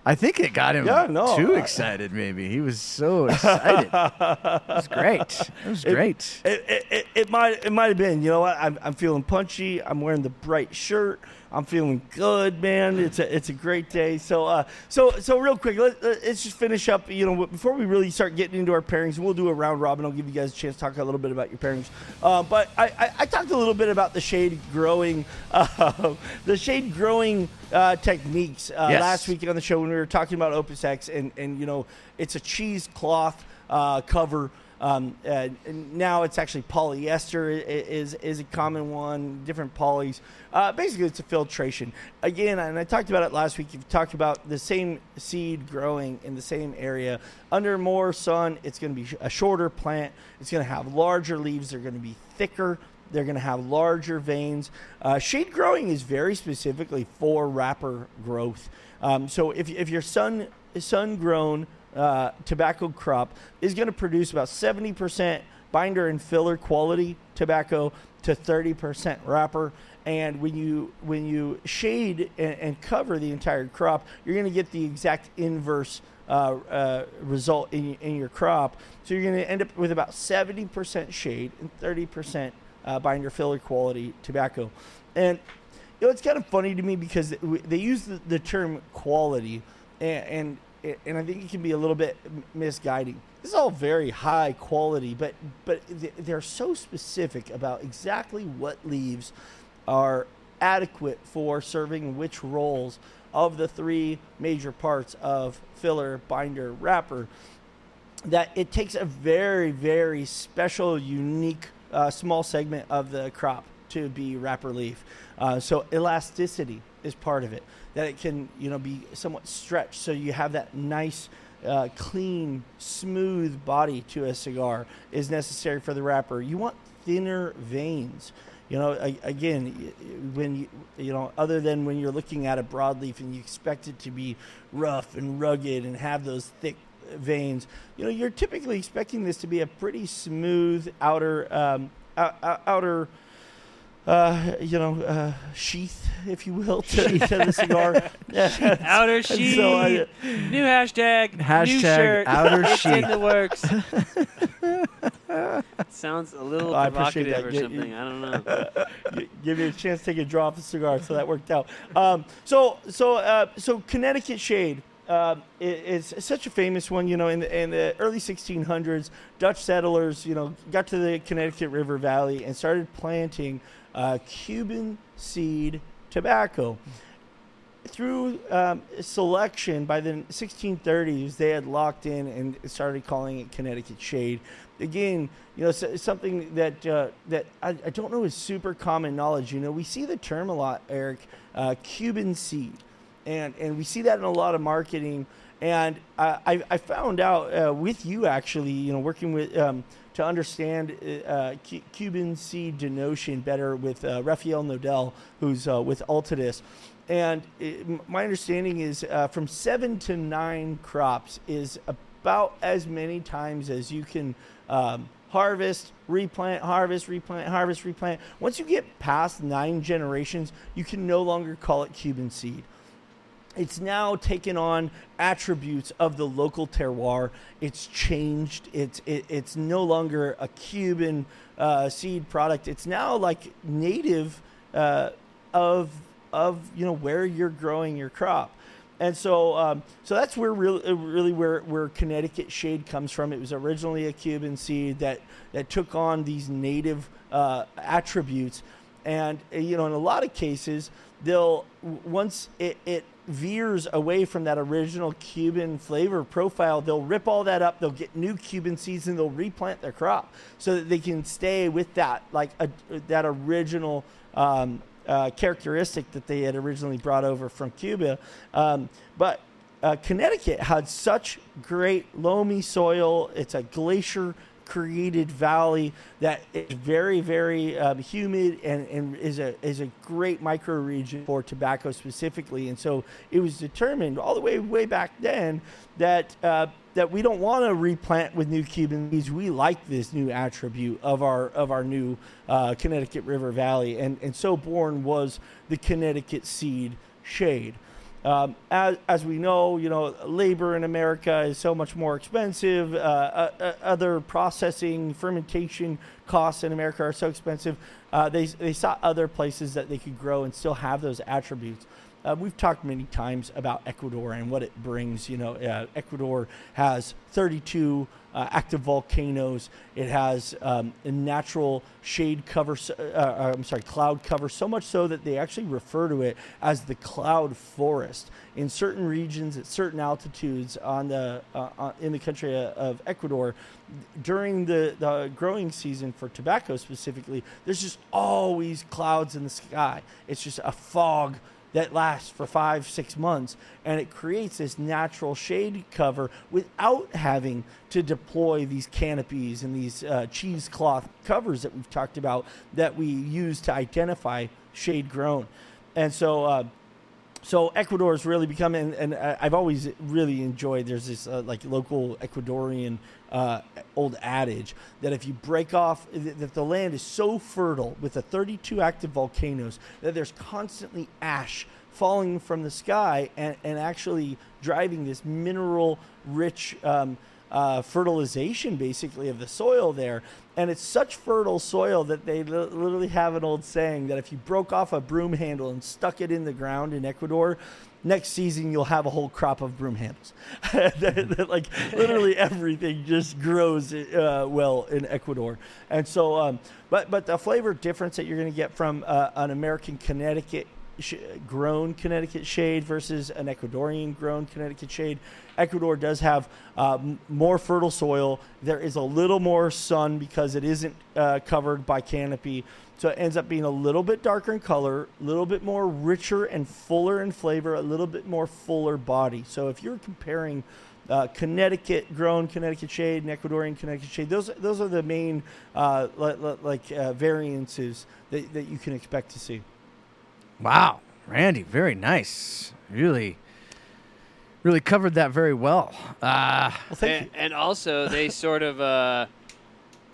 Speaker 3: I think it got him
Speaker 2: Yeah, no,
Speaker 3: too
Speaker 2: I-
Speaker 3: excited. Maybe he was so excited. it was great. It was
Speaker 2: It-
Speaker 3: great.
Speaker 2: It, it, it, it might it might have been. You know what? I'm, I'm feeling punchy. I'm wearing the bright shirt. I'm feeling good, man. It's a it's a great day. So uh so so real quick, let, let's just finish up. You know, before we really start getting into our pairings, we'll do a round robin. I'll give you guys a chance to talk a little bit about your pairings. Uh, but I, I, I talked a little bit about the shade growing, uh, the shade growing uh, techniques uh,
Speaker 3: Yes.
Speaker 2: last week on the show when we were talking about Opus X, and and you know it's a cheesecloth uh, cover. Um, and now it's actually polyester is is a common one. Different polys. Uh, basically, it's a filtration. Again, and I talked about it last week. You've talked about the same seed growing in the same area under more sun. It's going to be a shorter plant. It's going to have larger leaves. They're going to be thicker. They're going to have larger veins. Uh, shade growing is very specifically for wrapper growth. Um, so if, if your sun sun grown uh, tobacco crop is going to produce about 70% binder and filler quality tobacco to 30% wrapper. And when you when you shade and, and cover the entire crop, you're going to get the exact inverse uh, uh, result in, in your crop. So you're going to end up with about 70% shade and 30% uh, binder filler quality tobacco. And you know, it's kind of funny to me because they- use the, the term quality, and, and and I think it can be a little bit misguiding. This is all very high quality, but but they're so specific about exactly what leaves are adequate for serving which roles of the three major parts of filler, binder, wrapper that it takes a very, very special, unique, uh, small segment of the crop to be wrapper leaf. Uh, so elasticity is part of it. That it can, you know, be somewhat stretched, so you have that nice, uh, clean, smooth body to a cigar is necessary for the wrapper. You want thinner veins. You know, again, when you, you know, other than when you're looking at a broadleaf and you expect it to be rough and rugged and have those thick veins, you know, you're typically expecting this to be a pretty smooth outer um, ou- ou- outer. Uh, you know, uh, sheath, if you will, to, to the cigar. Yeah.
Speaker 4: Outer sheath.
Speaker 2: so I-
Speaker 4: new hashtag. new shirt.
Speaker 3: outer
Speaker 4: it's in the works. Sounds a little
Speaker 2: Oh, I appreciate
Speaker 4: provocative
Speaker 2: that.
Speaker 4: or
Speaker 2: Get-
Speaker 4: something. I don't know.
Speaker 2: Give you a chance to take a draw off the cigar, so that worked out. Um, so, so, uh, so Connecticut shade um, i- is, such a famous one. You know, in the, in the early 1600s, Dutch settlers, you know, got to the Connecticut River Valley and started planting uh, Cuban seed tobacco. Through um, selection by the 1630s, they had locked in and started calling it Connecticut shade. Again, you know, so- something that uh, that I, I don't know is super common knowledge. You know, we see the term a lot, Eric, uh, Cuban seed, and and we see that in a lot of marketing. And I, I, I found out uh, with you actually, you know, working with um, to understand uh, Cu- Cuban seed denotion better with uh, Rafael Nodal, who's uh, with Altadis. And it, my understanding is uh, from seven to nine crops is about as many times as you can um, harvest, replant, harvest, replant, harvest, replant. Once you get past nine generations, you can no longer call it Cuban seed it's now taken on attributes of the local terroir. It's changed. It's it, it's no longer a Cuban uh, seed product. It's now like native uh, of of you know where you're growing your crop. And so, um, so that's where really, really where, where Connecticut shade comes from. It was originally a Cuban seed that, that took on these native uh, attributes, and uh, you know, in a lot of cases, they'll once it, it veers away from that original Cuban flavor profile, they'll rip all that up. They'll get new Cuban seeds and they'll replant their crop so that they can stay with that like a, that original. Um, uh, characteristic that they had originally brought over from Cuba. Um, but uh, Connecticut had such great loamy soil. It's a glacier created valley that is very, very um, humid and, and is a is a great microregion for tobacco specifically. And so it was determined all the way way back then that uh, that we don't want to replant with new Cuban seeds. We like this new attribute of our of our new uh, Connecticut River Valley, and and so born was the Connecticut seed shade. Um, as, as we know, you know, labor in America is so much more expensive. Uh, uh, uh, other processing, fermentation costs in America are so expensive. Uh, they, they sought other places that they could grow and still have those attributes. Uh, we've talked many times about Ecuador and what it brings. You know, uh, Ecuador has 32 uh, active volcanoes. It has um, a natural shade cover. Uh, uh, I'm sorry, cloud cover. So much so that they actually refer to it as the cloud forest. In certain regions, at certain altitudes on the uh, in the country of Ecuador, during the, the growing season for tobacco specifically, there's just always clouds in the sky. It's just a fog that lasts for five, six months, and it creates this natural shade cover without having to deploy these canopies and these uh, cheesecloth covers that we've talked about that we use to identify shade grown. And so, uh, so Ecuador has really become, and, I- I've always really enjoyed. There's this uh, like local Ecuadorian uh, old adage that if you break off, that the land is so fertile with the 32 active volcanoes that there's constantly ash falling from the sky and, and actually driving this mineral rich um, uh, fertilization basically of the soil there. And it's such fertile soil that they li- literally have an old saying that if you broke off a broom handle and stuck it in the ground in Ecuador, next season you'll have a whole crop of broom handles. That- that, like literally everything just grows uh, well in Ecuador. And so, um, but but the flavor difference that you're going to get from uh, an American Connecticut sh- grown Connecticut shade versus an Ecuadorian grown Connecticut shade. Ecuador does have uh, m- more fertile soil. There is a little more sun because it isn't uh, covered by canopy. So it ends up being a little bit darker in color, a little bit more richer and fuller in flavor, a little bit more fuller body. So if you're comparing uh, Connecticut grown Connecticut shade and Ecuadorian Connecticut shade, those those are the main uh, li- li- like uh, variances that, that you can expect to see.
Speaker 3: Wow, Randy, very nice. Really, really covered that very well. Uh,
Speaker 2: Well, thank
Speaker 4: and,
Speaker 2: you.
Speaker 4: and also, they sort of uh,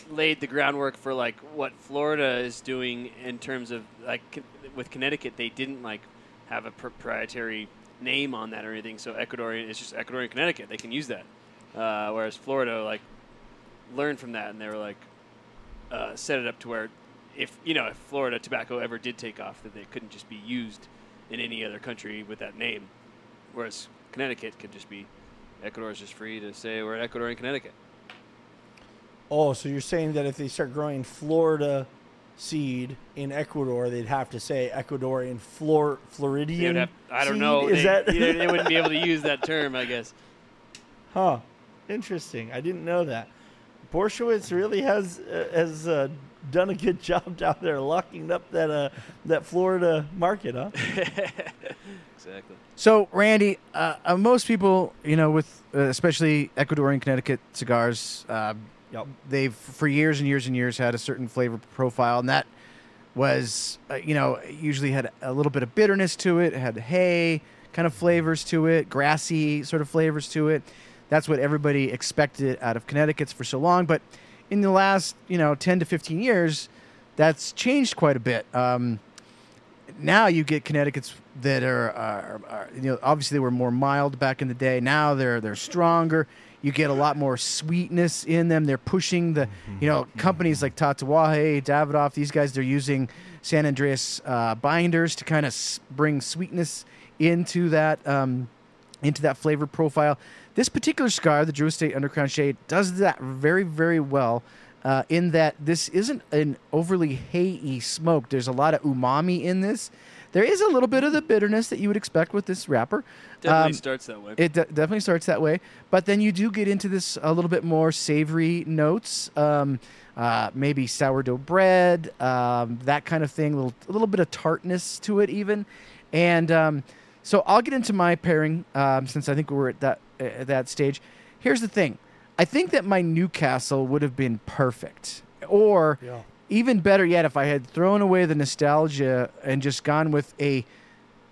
Speaker 4: laid the groundwork for like what Florida is doing in terms of like with Connecticut. They didn't like have a proprietary name on that or anything. So Ecuadorian, it's just Ecuadorian Connecticut. They can use that. Uh, whereas Florida like learned from that, and they were like uh, set it up to where if you know if Florida tobacco ever did take off, that they couldn't just be used in any other country with that name. Whereas Connecticut could just be Ecuador is just free to say we're Ecuador in Connecticut.
Speaker 2: Oh, so you're saying that if they start growing Florida seed in Ecuador, they'd have to say Ecuadorian Flor- Floridian.
Speaker 4: have, I don't
Speaker 2: seed?
Speaker 4: know.
Speaker 2: Is
Speaker 4: they,
Speaker 2: that
Speaker 4: they, they wouldn't be able to use that term, I guess.
Speaker 2: Huh. Interesting. I didn't know that. Borshowitz really has uh, has uh, done a good job down there locking up that uh, that Florida market, huh?
Speaker 4: Exactly.
Speaker 3: So, Randy, uh, uh, most people, you know, with uh, especially Ecuadorian Connecticut cigars, uh,
Speaker 2: Yep.
Speaker 3: they've for years and years and years had a certain flavor profile, and that was, uh, you know, usually had a little bit of bitterness to it, had hay kind of flavors to it, grassy sort of flavors to it. That's what everybody expected out of Connecticut's for so long, but in the last, you know, 10 to 15 years, that's changed quite a bit. Um, now you get Connecticut's that are, are, are you know obviously they were more mild back in the day. Now they're they're stronger. You get a lot more sweetness in them. They're pushing the you know companies like Tatuaje, Davidoff. These guys they're using San Andrés uh, binders to kind of s- bring sweetness into that um, into that flavor profile. This particular cigar, the Drew Estate Undercrown Shade, does that very very well uh, in that this isn't an overly hay smoke. There's a lot of umami in this. There is a little bit of the bitterness that you would expect with this wrapper.
Speaker 4: Definitely
Speaker 3: Um,
Speaker 4: starts that way.
Speaker 3: it de- definitely starts that way, but then you do get into this a little bit more savory notes, um, uh, maybe sourdough bread, um, that kind of thing. A little, a little bit of tartness to it, even. And um, so I'll get into my pairing um, since I think we're at that at that stage. Here's the thing: I think that my Newcastle would have been perfect, or
Speaker 2: Yeah.
Speaker 3: even better yet, if I had thrown away the nostalgia and just gone with a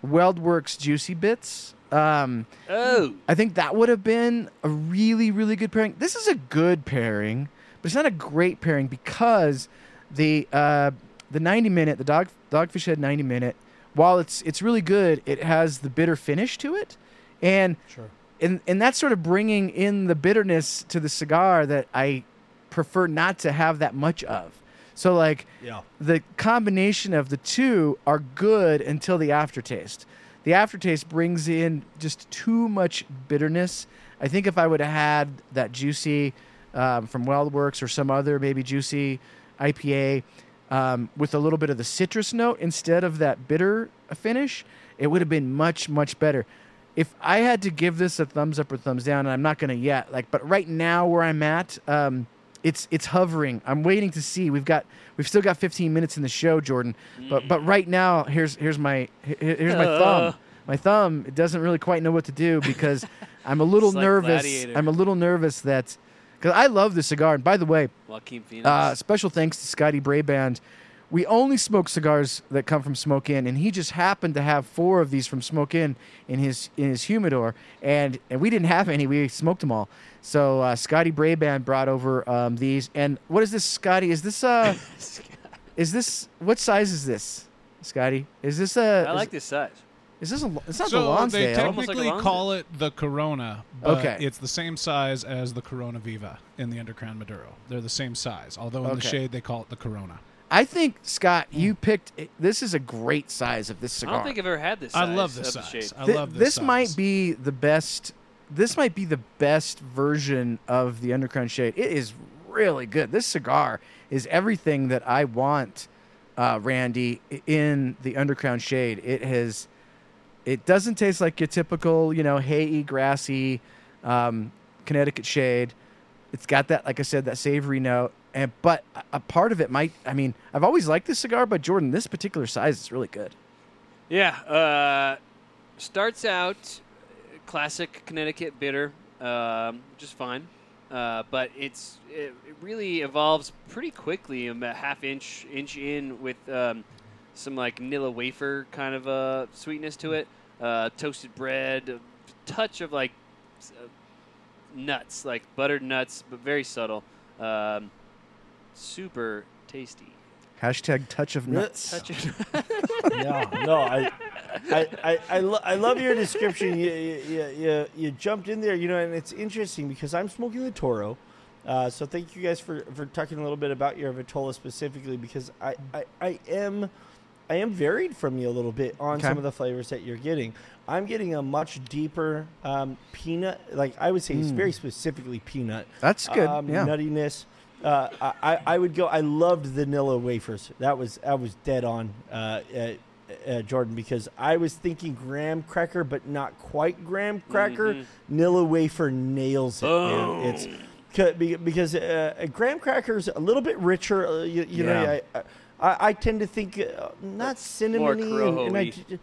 Speaker 3: WeldWerks Juicy Bits. Um,
Speaker 4: oh,
Speaker 3: I think that would have been a really, really good pairing. This is a good pairing, but it's not a great pairing because the uh, the 90 minute, the dog Dogfish Head 90 minute, while it's it's really good, it has the bitter finish to it, and
Speaker 2: Sure.
Speaker 3: And and that's sort of bringing in the bitterness to the cigar that I prefer not to have that much of. So like
Speaker 2: Yeah.
Speaker 3: the combination of the two are good until the aftertaste. The aftertaste brings in just too much bitterness. I think if I would have had that juicy um, from WeldWerks or some other maybe juicy IPA um, with a little bit of the citrus note instead of that bitter finish, it would have been much much better. If I had to give this a thumbs up or thumbs down, and I'm not going to yet, like, but right now where I'm at, um, it's it's hovering. I'm waiting to see. We've got we've still got 15 minutes in the show, Jordan. But but right now, here's here's my here's my
Speaker 4: Uh.
Speaker 3: thumb. My thumb it doesn't really quite know what to do because I'm a little
Speaker 4: like
Speaker 3: nervous.
Speaker 4: Gladiator.
Speaker 3: I'm a little nervous that because I love the cigar. And by the way,
Speaker 4: Joaquin Phoenix.
Speaker 3: uh, special thanks to Scotty Brayband. We only smoke cigars that come from Smoke Inn, and he just happened to have four of these from Smoke Inn in his in his humidor, and and we didn't have any. We smoked them all. So uh, Scotty Brayband brought over um, these. And what is this, Scotty? Is this uh, is this what size is this, Scotty? Is this a?
Speaker 4: I
Speaker 3: is-
Speaker 4: like this size.
Speaker 3: Is this a? It's not
Speaker 6: so
Speaker 3: the
Speaker 6: they
Speaker 3: Lonsdale.
Speaker 4: Almost like a
Speaker 6: technically
Speaker 4: Lonsdale.
Speaker 6: call it the Corona, but
Speaker 3: Okay.
Speaker 6: it's the same size as the Corona Viva in the Undercrown Maduro. They're the same size, although in the shade they call it the Corona.
Speaker 3: I think Scott, you picked. This is a great size of this cigar.
Speaker 4: I don't think I've ever had this.
Speaker 6: I love this
Speaker 4: of the
Speaker 6: size.
Speaker 4: shade.
Speaker 6: I
Speaker 3: Thi-
Speaker 6: love this.
Speaker 3: this
Speaker 6: size.
Speaker 3: might be the best. This might be the best version of the Undercrown Shade. It is really good. This cigar is everything that I want uh, Randy, in the Undercrown Shade. It has, it doesn't taste like your typical, you know, hayy, grassy, um, Connecticut shade. It's got that, like I said, that savory note. And but a- part of it might. I mean, I've always liked this cigar, but Jordan, this particular size is really good.
Speaker 4: Yeah, uh, starts out classic Connecticut bitter, um, is fine, uh, but it's it, it really evolves pretty quickly. A half inch inch in with um, some like Nilla wafer kind of uh, sweetness to it, uh, toasted bread, a touch of like uh, nuts, like buttered nuts, but very subtle. Um, super tasty.
Speaker 3: Hashtag touch of nuts.
Speaker 4: Touch of
Speaker 2: yeah, no, I, I, I, I, lo- I love your description. You, you, you, you, you jumped in there, you know, and it's interesting because I'm smoking the Toro. Uh, so thank you guys for, for talking a little bit about your Vitola specifically because I, I, I am I am varied from you a little bit on
Speaker 3: Okay.
Speaker 2: some of the flavors that you're getting. I'm getting a much deeper um, peanut, like I would say, it's
Speaker 3: Mm.
Speaker 2: very specifically peanut
Speaker 3: That's good.
Speaker 2: um,
Speaker 3: yeah.
Speaker 2: nuttiness. Uh, I, I- would go. I loved the vanilla wafers. That was I was dead on uh, uh, uh, Jordan because I was thinking graham cracker, but not quite graham cracker.
Speaker 4: Mhm.
Speaker 2: Nilla wafer nails it. Dude. It's ca- because uh, a graham cracker's a little bit richer. Uh, you, you know, I, I, I tend to think uh, not cinnamony and, and I,
Speaker 4: Corojo-y.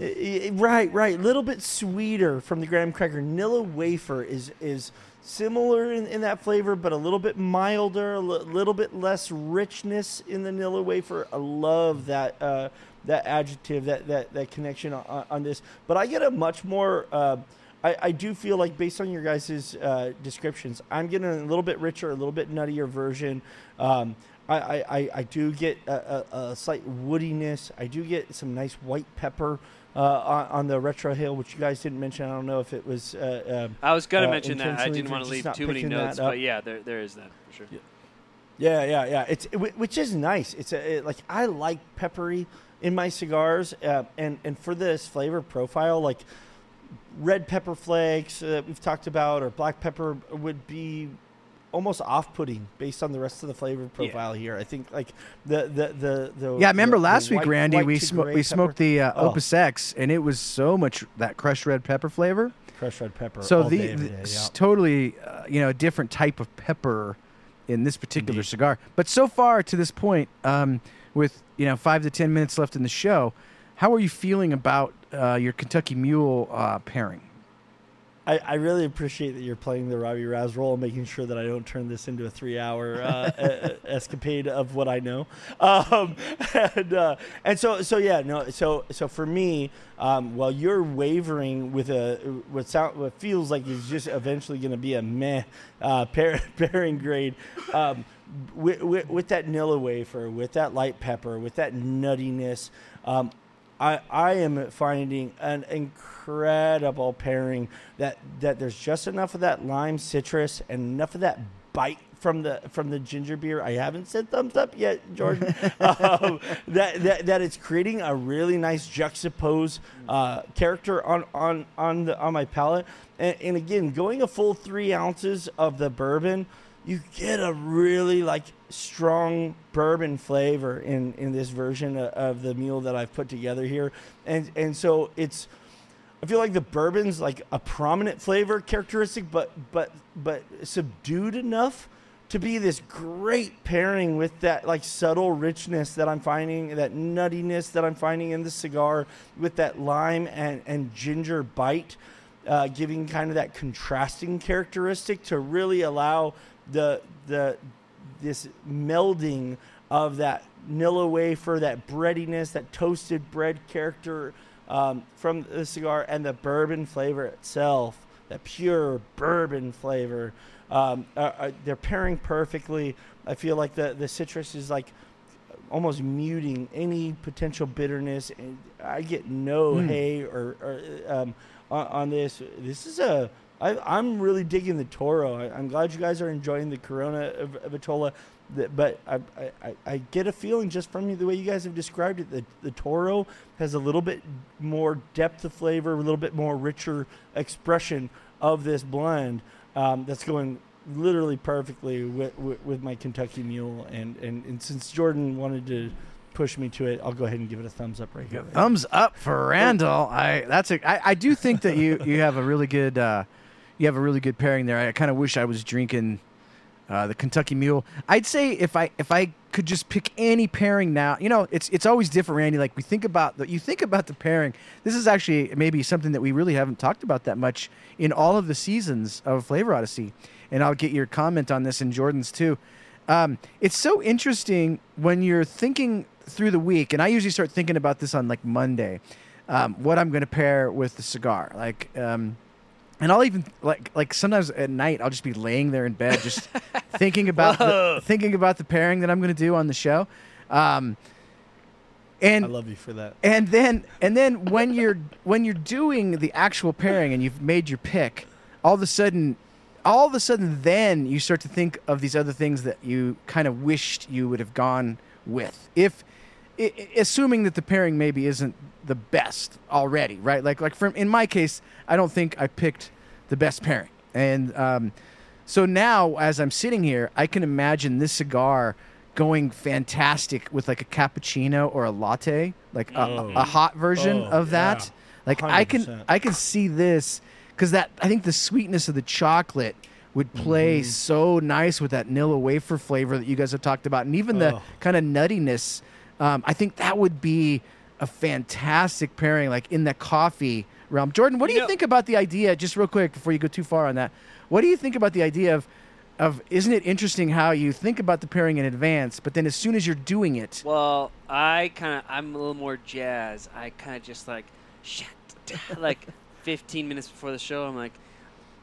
Speaker 2: I- I- right, right, a little bit sweeter from the graham cracker. Nilla wafer is is similar in, in that flavor, but a little bit milder, a little bit less richness in the Nilla wafer. I love that uh, that adjective, that that that connection on, on this. But I get a much more. Uh, I, I do feel like based on your guys' uh, descriptions, I'm getting a little bit richer, a little bit nuttier version. Um, I, I, I- do get a, a, a slight woodiness. I do get some nice white pepper on, on the retrohale, which you guys didn't mention. I don't know if it was. Uh, uh,
Speaker 4: I was gonna
Speaker 2: uh,
Speaker 4: mention that. I didn't want to leave too many notes, but yeah, there there is that for sure.
Speaker 2: Yeah, yeah, yeah. It's whi- which is nice. It's a, it, like I like peppery in my cigars, uh, and and for this flavor profile, like red pepper flakes uh, that we've talked about, or black pepper would be almost off-putting based on the rest of the flavor profile here. I think like the the the, the
Speaker 3: Yeah, I remember
Speaker 2: the- the
Speaker 3: last week,
Speaker 2: white-
Speaker 3: Randy,
Speaker 2: white
Speaker 3: we
Speaker 2: smoked
Speaker 3: we smoked the uh,
Speaker 2: Oh.
Speaker 3: Opus X, and it was so much that crushed red pepper flavor.
Speaker 2: crushed red pepper.
Speaker 3: So
Speaker 2: all
Speaker 3: the,
Speaker 2: day, every
Speaker 3: the-
Speaker 2: day, yeah.
Speaker 3: totally, uh, you know, a different type of pepper in this particular
Speaker 2: Indeed.
Speaker 3: cigar. But so far to this point, um, with you know five to ten minutes left in the show, how are you feeling about uh, your Kentucky Mule uh, pairing?
Speaker 2: I, I really appreciate that you're playing the Robbie Raz role, and making sure that I don't turn this into a three-hour uh, e- escapade of what I know. Um, and uh, and so so yeah, no. So so for me, um, while you're wavering with a what sound what feels like is just eventually going to be a meh uh, pair, pairing grade. Um, with, with, with that Nilla wafer, with that light pepper, with that nuttiness, um, I, I am finding an incredible pairing that, that there's just enough of that lime citrus and enough of that bite from the from the ginger beer. I haven't said thumbs up yet, Jordan. um, that, that that it's creating a really nice juxtapose uh, character on on on the on my palate. And, and again, going a full three ounces of the bourbon, you get a really like strong bourbon flavor in in this version of, the meal that I've put together here, and and so it's. I feel like the bourbon's like a prominent flavor characteristic, but but but subdued enough to be this great pairing with that like subtle richness that I'm finding, that nuttiness that I'm finding in the cigar, with that lime and and ginger bite, uh, giving kind of that contrasting characteristic to really allow the the this melding of that Nilla wafer, that breadiness, that toasted bread character um, from the cigar, and the bourbon flavor itself, that pure bourbon flavor. Um, are, are- they're pairing perfectly. I feel like the, the citrus is like almost muting any potential bitterness, and I get no
Speaker 3: Mm.
Speaker 2: hay or, or um, on, on this. This is a I, I'm really digging the Toro. I, I'm glad you guys are enjoying the Corona of, Vitola, but I, I, I- get a feeling just from you, the way you guys have described it that the Toro has a little bit more depth of flavor, a little bit more richer expression of this blend um, that's going literally perfectly with, with, with my Kentucky Mule. And, and, and since Jordan wanted to pushed me to it. I'll go ahead and give it a thumbs up right here.
Speaker 3: Thumbs up for Randall. I that's a I, I do think that you you have a really good uh, you have a really good pairing there. I kind of wish I was drinking uh, the Kentucky Mule. I'd say if I if I could just pick any pairing now, you know, it's it's always different, Randy. Like we think about the you think about the pairing. This is actually maybe something that we really haven't talked about that much in all of the seasons of Flavor Odyssey, and I'll get your comment on this in Jordan's too. Um, it's so interesting when you're thinking through the week, and I usually start thinking about this on like Monday, um, what I'm going to pair with the cigar. Like, um, and I'll even like like sometimes at night I'll just be laying there in bed just thinking about the, thinking about the pairing that I'm going to do on the show. Um, and
Speaker 2: I love you for that.
Speaker 3: and then and then when you're when you're doing the actual pairing and you've made your pick, all of a sudden all of a sudden then you start to think of these other things that you kind of wished you would have gone with. If i- assuming that the pairing maybe isn't the best already, right? Like like from in my case, I don't think I picked the best pairing. And um, so now as I'm sitting here, I can imagine this cigar going fantastic with like a cappuccino or a latte, like a,
Speaker 2: Oh.
Speaker 3: a hot version
Speaker 2: Oh,
Speaker 3: of that.
Speaker 2: yeah.
Speaker 3: Like I can
Speaker 2: 100%.
Speaker 3: I can see this because that I think the sweetness of the chocolate would play
Speaker 2: Mm-hmm.
Speaker 3: so nice with that Nilla wafer flavor that you guys have talked about, and even the
Speaker 2: Oh.
Speaker 3: kind of nuttiness. Um, I think that would be a fantastic pairing, like in the coffee realm. Jordan, what do
Speaker 4: You
Speaker 3: you
Speaker 4: know-
Speaker 3: think about the idea? Just real quick before you go too far on that, what do you think about the idea of of isn't it interesting how you think about the pairing in advance, but then as soon as you're doing it,
Speaker 4: Well, I kind of I'm a little more jazz. I kind of just like shit. like 15 minutes before the show, I'm like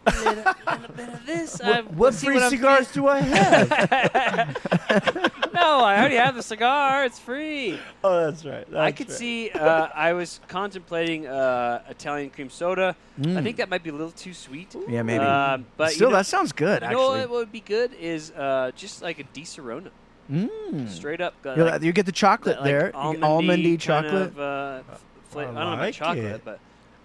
Speaker 4: a little, little bit of this. I,
Speaker 2: What, what free
Speaker 4: what
Speaker 2: cigars do I have?
Speaker 4: no, I already have the cigar. It's free.
Speaker 2: oh, that's right.
Speaker 4: I could
Speaker 2: right.
Speaker 4: see. Uh, I was contemplating uh, Italian cream soda. I
Speaker 3: Mm.
Speaker 4: think that might be a little too sweet.
Speaker 3: yeah, maybe.
Speaker 4: Um, but
Speaker 3: Still,
Speaker 4: you know,
Speaker 3: that sounds good.
Speaker 4: you know what would be good is uh, just like a Disaronno,
Speaker 3: Mm.
Speaker 4: straight up. Uh,
Speaker 3: You,
Speaker 4: like,
Speaker 3: you get the chocolate
Speaker 4: like
Speaker 3: there,
Speaker 4: almondy,
Speaker 3: almondy chocolate.
Speaker 4: Of, uh,
Speaker 2: I
Speaker 4: I, don't know about
Speaker 2: like
Speaker 4: chocolate,
Speaker 2: it.
Speaker 4: but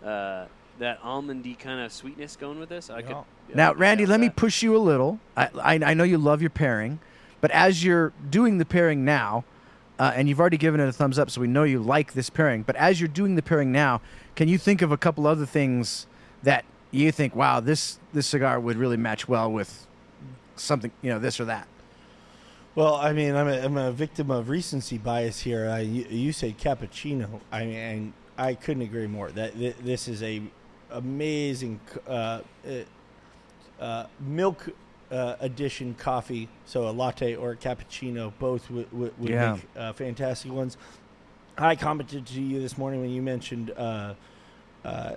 Speaker 4: uh, that almondy kind of sweetness going with this. I could.
Speaker 2: Yeah.
Speaker 4: yeah,
Speaker 3: Now,
Speaker 4: I could
Speaker 3: Randy,
Speaker 4: get
Speaker 3: let me push you a little. I, I, I know you love your pairing, but as you're doing the pairing now, uh, and you've already given it a thumbs up, so we know you like this pairing. But as you're doing the pairing now, can you think of a couple other things that you think, wow, this this cigar would really match well with something, you know, this or that?
Speaker 2: Well, I mean, I'm a, I'm a victim of recency bias here. I, you, you say cappuccino. I mean, and I couldn't agree more. That th- this is a amazing uh, uh, uh, milk uh, edition coffee. So a latte or a cappuccino, both would, would, would
Speaker 3: Yeah.
Speaker 2: make uh, fantastic ones. I commented to you this morning when you mentioned uh, uh,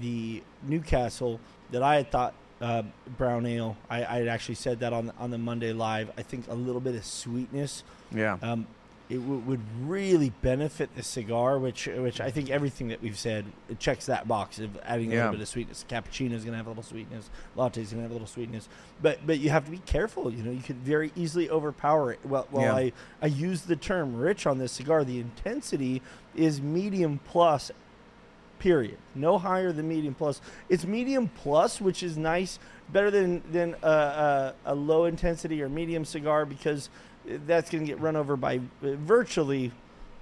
Speaker 2: the Newcastle that I had thought uh, brown ale. I, I had actually said that on on the Monday live. I think a little bit of sweetness
Speaker 3: Yeah.
Speaker 2: um, it w- would really benefit the cigar, which which I think everything that we've said checks that box of adding a
Speaker 3: Yeah.
Speaker 2: little bit of sweetness. Cappuccino is going to have a little sweetness. Latte is going to have a little sweetness. But but you have to be careful. You know, you could very easily overpower it. Well, while
Speaker 3: Yeah.
Speaker 2: I I use the term rich on this cigar, the intensity is medium plus. Period. No higher than medium plus. It's medium plus, which is nice, better than than a, a, a low intensity or medium cigar because that's going to get run over by uh, virtually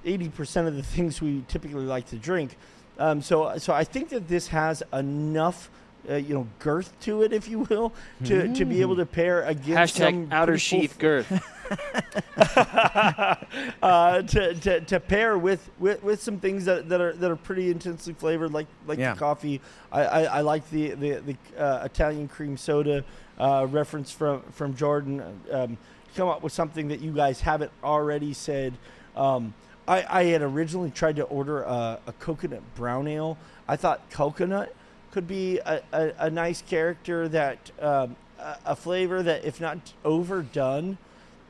Speaker 2: 80% of the things we typically like to drink. Um, so, so I think that this has enough, uh, you know, girth to it, if you will, to, to be able to pair against some
Speaker 4: Hashtag outer
Speaker 2: pretty full
Speaker 4: sheath girth.
Speaker 2: uh, to, to, to pair with, with, with some things that, that are that are pretty intensely flavored, like like
Speaker 3: Yeah.
Speaker 2: the coffee. I, I, I like the the, the uh, Italian cream soda uh, reference from from Jordan. Um, come up with something that you guys haven't already said. Um, I, I had originally tried to order a, a coconut brown ale. I thought coconut could be a, a, a nice character that um, a, flavor that, if not overdone,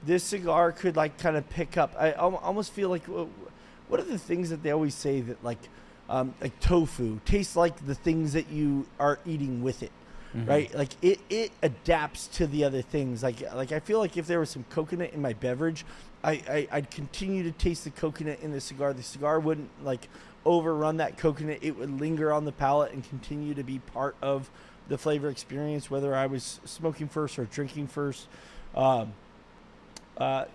Speaker 2: this cigar could like kind of pick up. I al- almost feel like wh- what are the things that they always say that like um, like tofu tastes like the things that you are eating with it, right? Like it it adapts to the other things. Like like I feel like if there was some coconut in my beverage, I, I I'd continue to taste the coconut in the cigar. The cigar wouldn't like overrun that coconut. It would linger on the palate and continue to be part of the flavor experience, whether I was smoking first or drinking first. Um, uh,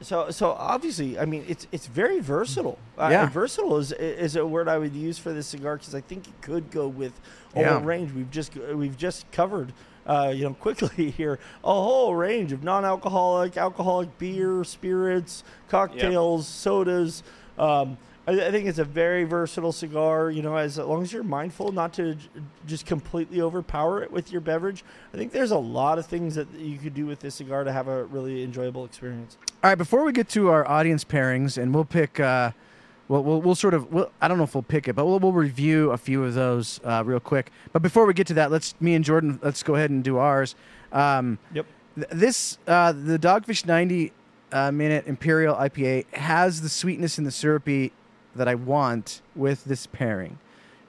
Speaker 2: so so obviously, I mean, it's it's very versatile. Uh,
Speaker 3: Yeah.
Speaker 2: and versatile is is a word I would use for this cigar because I think it could go with a
Speaker 3: Yeah.
Speaker 2: whole range. We've just we've just covered. Uh, you know, quickly here, a whole range of non-alcoholic, alcoholic beer, spirits, cocktails, sodas. Um, I, I think it's a very versatile cigar. You know, as long as you're mindful not to j- just completely overpower it with your beverage, I think there's a lot of things that you could do with this cigar to have a really enjoyable experience.
Speaker 3: All right, before we get to our audience pairings, and we'll pick, uh, well, we'll, we'll sort of, we'll, I don't know if we'll pick it, but we'll, we'll review a few of those uh, real quick. But before we get to that, let's, me and Jordan, let's go ahead and do ours. Um,
Speaker 2: Yep.
Speaker 3: th- this, uh, the Dogfish 90 uh, minute Imperial IPA has the sweetness and the syrupy that I want with this pairing.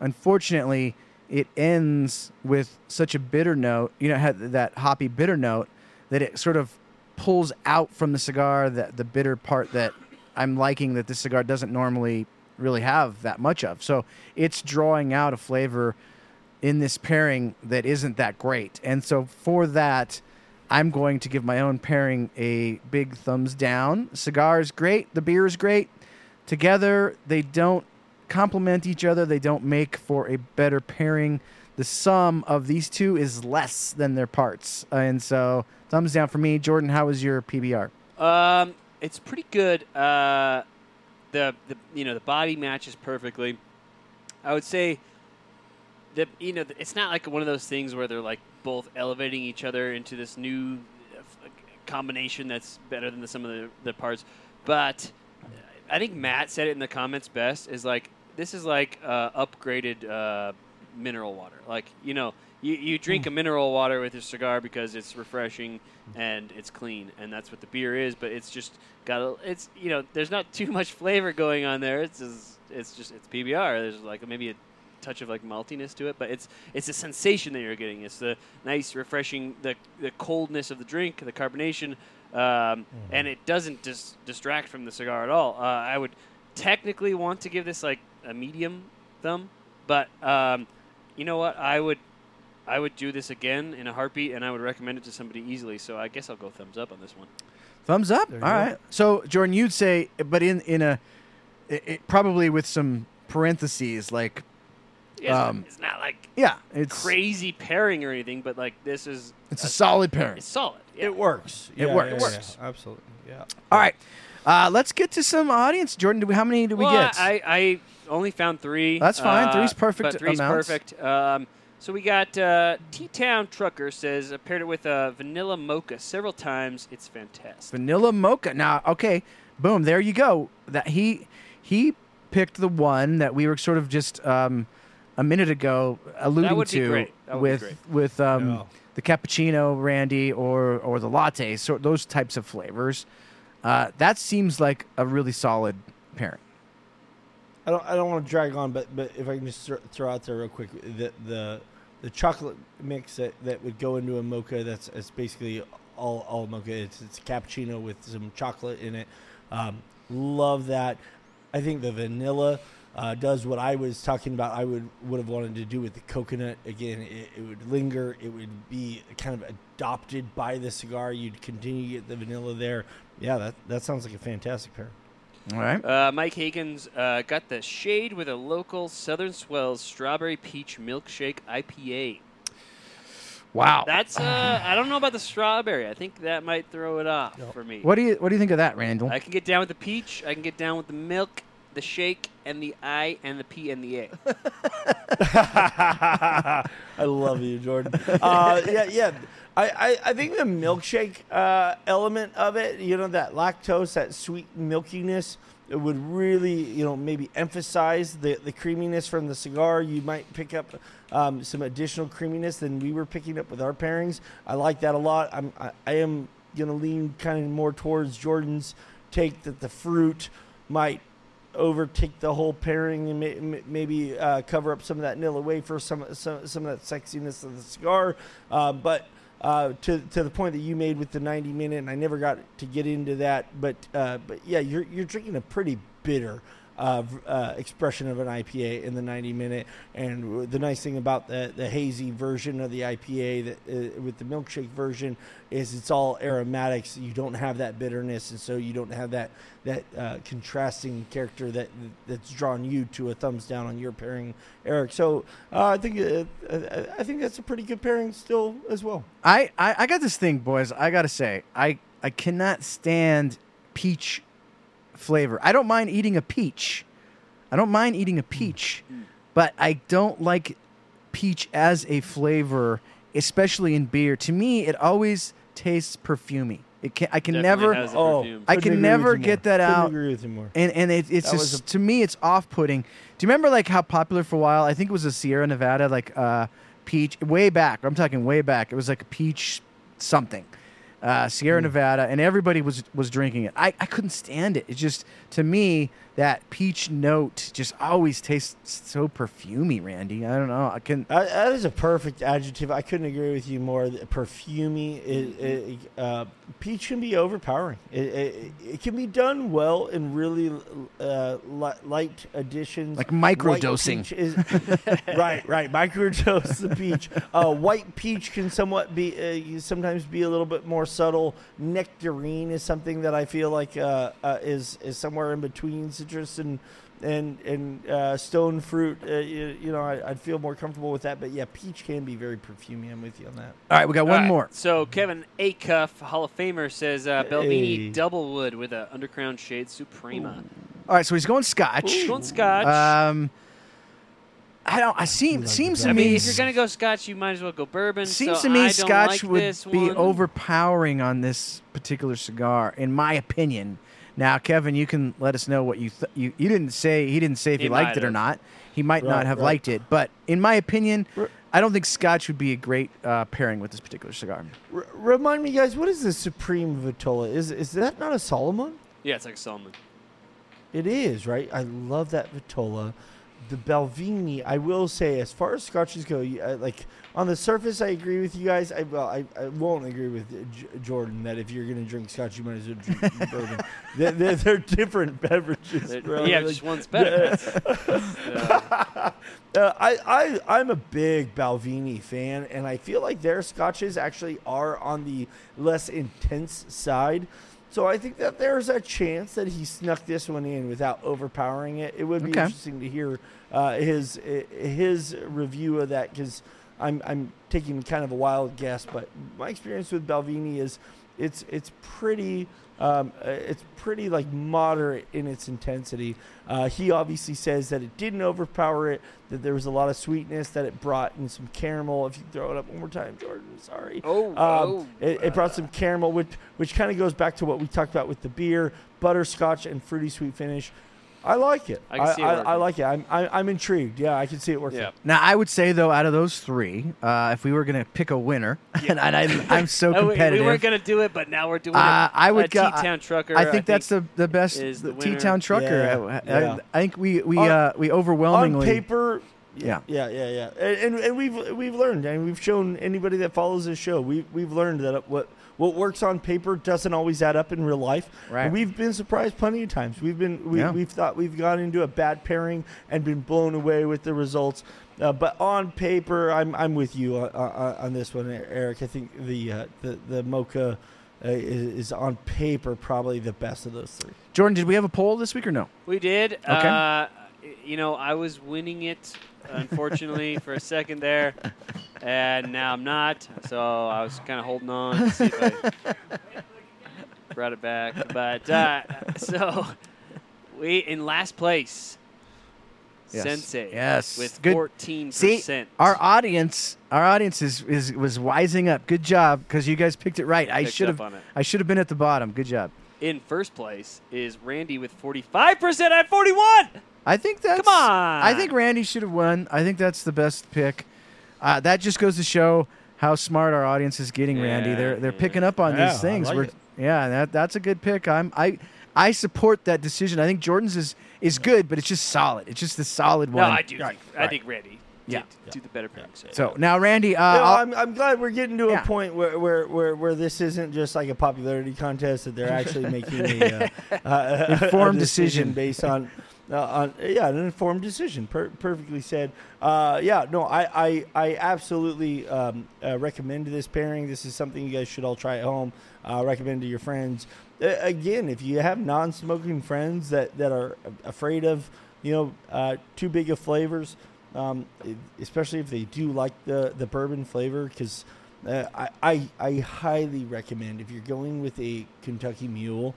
Speaker 3: Unfortunately, it ends with such a bitter note, you know, had that hoppy bitter note that it sort of pulls out from the cigar that the bitter part that I'm liking that this cigar doesn't normally really have that much of. So it's drawing out a flavor in this pairing that isn't that great. And so for that, I'm going to give my own pairing a big thumbs down. Cigar is great, the beer is great. Together, they don't complement each other, they don't make for a better pairing. The sum of these two is less than their parts. And so, thumbs down for me. Jordan, how was your PBR?
Speaker 4: Um, it's pretty good. Uh, the the you know the body matches perfectly. I would say that you know it's not like one of those things where they're like both elevating each other into this new uh, combination that's better than the, sum of the, the parts. But I think Matt said it in the comments best is like this is like uh, upgraded uh, mineral water. Like you know you, you drink a mineral water with your cigar because it's refreshing and it's clean and that's what the beer is. But it's just got a, it's you know there's not too much flavor going on there. It's just, it's just it's PBR. There's like maybe a touch of like maltiness to it, but it's it's a sensation that you're getting. It's the nice, refreshing, the the coldness of the drink, the carbonation, um, and it doesn't dis- distract from the cigar at all. Uh, I would technically want to give this like a medium thumb, but um, you know what? I would I would do this again in a heartbeat, and I would recommend it to somebody easily. So I guess I'll go thumbs up on this one.
Speaker 3: Thumbs up.
Speaker 2: There
Speaker 3: All
Speaker 2: go.
Speaker 3: right. So Jordan, you'd say, but in in a, it, it, probably with some parentheses, like
Speaker 4: Yeah,
Speaker 3: Um,
Speaker 4: it's not like
Speaker 3: yeah, it's
Speaker 4: crazy pairing or anything, but like this is
Speaker 3: It's a solid pairing.
Speaker 4: It's solid. Yeah.
Speaker 2: It works.
Speaker 3: It
Speaker 2: Yeah,
Speaker 3: works.
Speaker 2: yeah,
Speaker 3: It
Speaker 4: works.
Speaker 2: yeah, absolutely. Yeah.
Speaker 3: All right. Uh, let's get to some audience. Jordan, do we, how many do we
Speaker 4: well,
Speaker 3: get?
Speaker 4: I, I only found three.
Speaker 3: That's fine.
Speaker 4: Uh,
Speaker 3: Three's perfect
Speaker 4: But three's
Speaker 3: amounts.
Speaker 4: perfect. Um, so we got uh, T Town Trucker says I paired it with a vanilla mocha several times. It's fantastic.
Speaker 3: Vanilla mocha. Now, okay, boom, there you go. That he he picked the one that we were sort of just um, a minute ago alluding
Speaker 4: would be
Speaker 3: to
Speaker 4: great. That would be
Speaker 3: with
Speaker 4: great.
Speaker 3: with um,
Speaker 2: Yeah.
Speaker 3: the cappuccino, Randy, or or the latte, so those types of flavors. Uh, that seems like a really solid pairing.
Speaker 2: I don't. I don't want to drag on, but but if I can just thro- throw out there real quick, the the the chocolate mix that, that would go into a mocha. That's it's basically all all mocha. It's it's cappuccino with some chocolate in it. Um, love that. I think the vanilla uh, does what I was talking about. I would would have wanted to do with the coconut. Again, it, it would linger. It would be kind of adopted by the cigar. You'd continue to get the vanilla there. Yeah, that that sounds like a fantastic pair.
Speaker 3: All right.
Speaker 4: Uh, Mike Hagens uh, got the shade with a local Southern Swells strawberry peach milkshake IPA.
Speaker 3: Wow.
Speaker 4: That's uh, I don't know about the strawberry. I think that might throw it off for me.
Speaker 3: what do you what do you think of that, Randall?
Speaker 4: I can get down with the peach. I can get down with the milk, the shake, and the I, and the P, and the A.
Speaker 2: I love you, Jordan. Uh, yeah, yeah. I, I, I think the milkshake uh, element of it, you know, that lactose, that sweet milkiness, it would really, you know, maybe emphasize the, the creaminess from the cigar. You might pick up um, some additional creaminess than we were picking up with our pairings. I like that a lot. I'm, I, I am going to lean kind of more towards Jordan's take that the fruit might overtake the whole pairing and may, may- maybe uh, cover up some of that vanilla wafer, some some some of that sexiness of the cigar. Uh, but uh, to to the point that you made with the 90 minute, and I never got to get into that, but uh, but yeah, you're you're drinking a pretty bitter uh, uh, expression of an IPA in the 90 minute. And the nice thing about the, the hazy version of the IPA that uh, with the milkshake version is it's all aromatics. You don't have that bitterness, and so you don't have that that uh, contrasting character that that's drawn you to a thumbs down on your pairing, Eric. So uh, I think uh, I think that's a pretty good pairing still as well.
Speaker 3: I, I I got this thing, boys. I gotta say, I I cannot stand peach flavor. I don't mind eating a peach. I don't mind eating a peach, but I don't like peach as a flavor, especially in beer. To me, it always tastes perfumey. It can I can
Speaker 4: Definitely
Speaker 3: never
Speaker 4: has a
Speaker 2: Oh,
Speaker 4: perfume.
Speaker 3: I
Speaker 2: couldn't
Speaker 3: can
Speaker 2: agree
Speaker 3: never
Speaker 2: with you
Speaker 3: get
Speaker 2: more.
Speaker 3: that
Speaker 2: Couldn't
Speaker 3: out.
Speaker 2: Agree with you more.
Speaker 3: and and it, it's
Speaker 2: That
Speaker 3: just
Speaker 2: was a-
Speaker 3: to me it's off-putting. Do you remember like how popular for a while? I think it was a Sierra Nevada like uh, peach way back. I'm talking way back. It was like a peach something. Uh, Sierra
Speaker 2: Hmm.
Speaker 3: Nevada, and everybody was was drinking it. I, I couldn't stand it. It just to me that peach note just always tastes so perfumey, Randy. I don't know. I can
Speaker 2: That, that is a perfect adjective. I couldn't agree with you more. Perfumey, it, it, uh, peach can be overpowering. It, it, it can be done well in really uh, light additions,
Speaker 3: Like microdosing.
Speaker 2: Is, right, right. Microdose the peach. Uh, white peach can somewhat be uh, sometimes be a little bit more subtle. Nectarine is something that I feel like uh, uh, is is somewhere in between citrus and and and uh, stone fruit. Uh, you, you know, I, I'd feel more comfortable with that. But yeah, peach can be very perfumey. I'm with you on that.
Speaker 3: All right, we got
Speaker 4: All
Speaker 3: one
Speaker 4: right,
Speaker 3: more.
Speaker 4: So Kevin Acuff, Hall of Famer, says uh, Balvenie
Speaker 2: Hey.
Speaker 4: Doublewood with a Undercrown Shade Suprema.
Speaker 3: All right, so he's going Scotch.
Speaker 4: Going Scotch.
Speaker 3: Um, I don't. I seem
Speaker 2: Like
Speaker 3: seems
Speaker 2: the
Speaker 3: to
Speaker 4: I
Speaker 3: me
Speaker 4: mean, if you're gonna go Scotch, you might as well go bourbon.
Speaker 3: Seems
Speaker 4: so
Speaker 3: to me
Speaker 4: I
Speaker 3: Scotch
Speaker 4: like
Speaker 3: would be
Speaker 4: one.
Speaker 3: overpowering on this particular cigar, in my opinion. Now, Kevin, you can let us know what you th- you you didn't say he didn't say if he,
Speaker 4: He
Speaker 3: liked
Speaker 4: might
Speaker 3: it or not. He might not have
Speaker 2: right.
Speaker 3: liked it, but in my opinion, I don't think Scotch would be a great uh, pairing with this particular cigar.
Speaker 2: R- remind me, guys, what is the Suprema Vitola? Is is that not a Salomon?
Speaker 4: Yeah, it's like a Salomon.
Speaker 2: It is right. I love that Vitola. The Balvenie, I will say, as far as scotches go, you- I, like on the surface, I agree with you guys. I well, I, I won't agree with uh, J- Jordan that if you're going to drink scotch, you might as well drink bourbon. They're, they're, they're different beverages.
Speaker 4: They're-
Speaker 2: bro.
Speaker 4: yeah,
Speaker 2: Like,
Speaker 4: just one's better. Yeah.
Speaker 2: uh, I, I I'm a big Balvenie fan, and I feel like their scotches actually are on the less intense side. So I think that there's a chance that he snuck this one in without overpowering it. It would be
Speaker 3: Okay.
Speaker 2: interesting to hear uh, his his review of that because I'm I'm taking kind of a wild guess, but my experience with Balvenie is it's it's pretty um, uh, it's pretty like moderate in its intensity. Uh, he obviously says that it didn't overpower it, that there was a lot of sweetness, that it brought in some caramel. If you throw it up one more time, Jordan, sorry.
Speaker 4: Oh,
Speaker 2: Um,
Speaker 4: oh.
Speaker 2: it, it brought some caramel, which which kind of goes back to what we talked about with the beer, butterscotch and fruity sweet finish. I like it.
Speaker 4: I can see it
Speaker 2: I, I, like it. I'm, I'm I'm intrigued. Yeah, I can see it working.
Speaker 4: Yeah.
Speaker 3: Now, I would say though, out of those three, uh, if we were going to pick a winner, and, and I, I'm so
Speaker 4: we-
Speaker 3: competitive,
Speaker 4: we weren't gonna do it, but now we're doing
Speaker 3: Uh,
Speaker 4: it.
Speaker 3: I would
Speaker 4: uh,
Speaker 3: go-
Speaker 4: T-Town Trucker.
Speaker 3: I think that's the the best T-town trucker.
Speaker 2: Yeah,
Speaker 3: I, I-
Speaker 2: yeah.
Speaker 3: I think we we
Speaker 2: On-
Speaker 3: uh, we overwhelmingly
Speaker 2: on paper
Speaker 3: Yeah.
Speaker 2: yeah yeah yeah and, and, and we've we've learned and we've shown anybody that follows this show we, we've learned that what what works on paper doesn't always add up in real life
Speaker 3: Right.
Speaker 2: we've been surprised plenty of times we've been we,
Speaker 3: Yeah.
Speaker 2: we've thought we've gone into a bad pairing and been blown away with the results uh, but on paper i'm i'm with you on, on, on this one eric i think the uh, the the mocha uh, is, is on paper probably the best of those three
Speaker 3: Jordan, did we have a poll this week or no?
Speaker 4: We did.
Speaker 3: Okay.
Speaker 4: Uh, you know, I was winning it, unfortunately, for a second there, and now I'm not. So I was kind of holding on to see if I brought it back. But uh, so we in last place,
Speaker 3: Yes.
Speaker 4: Sensei.
Speaker 3: Yes.
Speaker 4: with fourteen percent.
Speaker 3: our audience, our audience is, is was wising up. Good job, because you guys picked it right. I should have. I should have been at the bottom. Good job.
Speaker 4: In first place is Randy with forty-five percent at forty-one.
Speaker 3: I think that's.
Speaker 4: Come on.
Speaker 3: I think Randy should have won. I think that's the best pick. Uh, that just goes to show how smart our audience is getting, Randy. They're they're
Speaker 4: yeah.
Speaker 3: picking up on
Speaker 2: Yeah,
Speaker 3: these things.
Speaker 2: like
Speaker 3: We're,
Speaker 2: it.
Speaker 3: yeah, that that's a good pick. I'm I I support that decision. I think Jordan's is is good, but it's just solid. It's just the solid one.
Speaker 4: No,
Speaker 3: one.
Speaker 4: I do.
Speaker 2: Right,
Speaker 4: think, I think Randy.
Speaker 3: Yeah.
Speaker 4: did do the better pick.
Speaker 3: So now, Randy, uh,
Speaker 2: Yeah,
Speaker 3: I'll-
Speaker 2: I'm, I'm glad we're getting to
Speaker 3: Yeah.
Speaker 2: a point where, where, where, where this isn't just like a popularity contest that they're actually making a, uh, uh, a
Speaker 3: Informed
Speaker 2: decision
Speaker 3: decision.
Speaker 2: based on uh, on yeah, an informed decision. Per- perfectly said. Uh, yeah, no, I I, I absolutely um, uh, recommend this pairing. This is something you guys should all try at home. Uh, recommend to your friends. Again, if you have non-smoking friends that that are afraid of you know uh, too big of flavors, um, especially if they do like the the bourbon flavor, because uh, I, I I highly recommend if you're going with a Kentucky Mule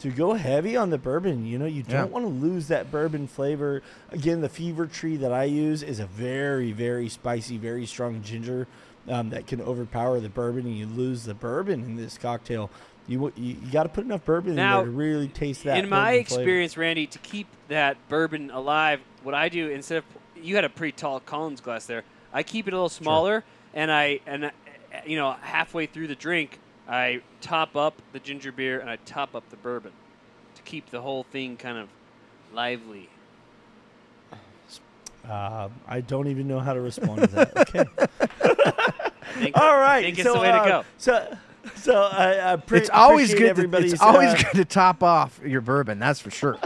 Speaker 2: to go heavy on the bourbon. You know, you don't
Speaker 3: Yeah.
Speaker 2: want to lose that bourbon flavor. Again, the Fever-Tree that I use is a very, very spicy, very strong ginger um, that can overpower the bourbon, and you lose the bourbon in this cocktail. You you, you got to put enough bourbon
Speaker 4: Now,
Speaker 2: in there to really taste that.
Speaker 4: In my
Speaker 2: bourbon flavor.
Speaker 4: experience, Randy, to keep that bourbon alive, what I do instead of you had a pretty tall Collins glass there, I keep it a little smaller, and I and uh, you know halfway through the drink, I top up the ginger beer and I top up the bourbon to keep the whole thing kind of lively.
Speaker 2: Uh, I don't even know how to respond to that. Okay.
Speaker 4: I think,
Speaker 2: All right.
Speaker 4: I think it's
Speaker 2: so,
Speaker 4: the way to
Speaker 2: uh,
Speaker 4: go.
Speaker 2: So, so I, I pre-
Speaker 3: it's always
Speaker 2: appreciate
Speaker 3: good. To,
Speaker 2: everybody's.
Speaker 3: it's always
Speaker 2: uh,
Speaker 3: good to top off your bourbon. That's for sure.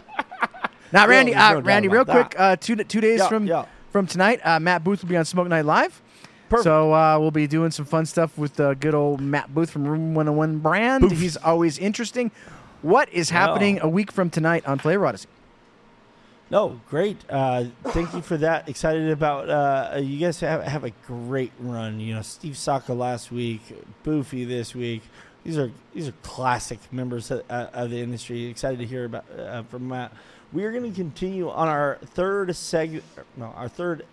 Speaker 3: now, Randy,
Speaker 2: there's
Speaker 3: uh,
Speaker 2: no
Speaker 3: Randy, real quick, uh, two two days
Speaker 2: Yeah,
Speaker 3: from
Speaker 2: yeah.
Speaker 3: from tonight, uh, Matt Booth will be on Smoke Night Live.
Speaker 2: Perfect.
Speaker 3: So uh, we'll be doing some fun stuff with uh, good old Matt Booth from Room 101 brand.
Speaker 2: Booth.
Speaker 3: He's always interesting. What is happening a week from tonight on Flavor Odyssey?
Speaker 2: No, great. Uh, thank you for that. Excited about uh, you guys have have a great run. You know, Steve Saka last week, Boofy this week. These are these are classic members of, uh, of the industry. Excited to hear about uh, from Matt. We are going to continue on our third seg. No, our third.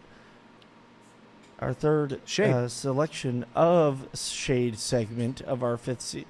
Speaker 2: Our third
Speaker 3: Shade.
Speaker 2: Uh, selection of shade segment of our fifth season.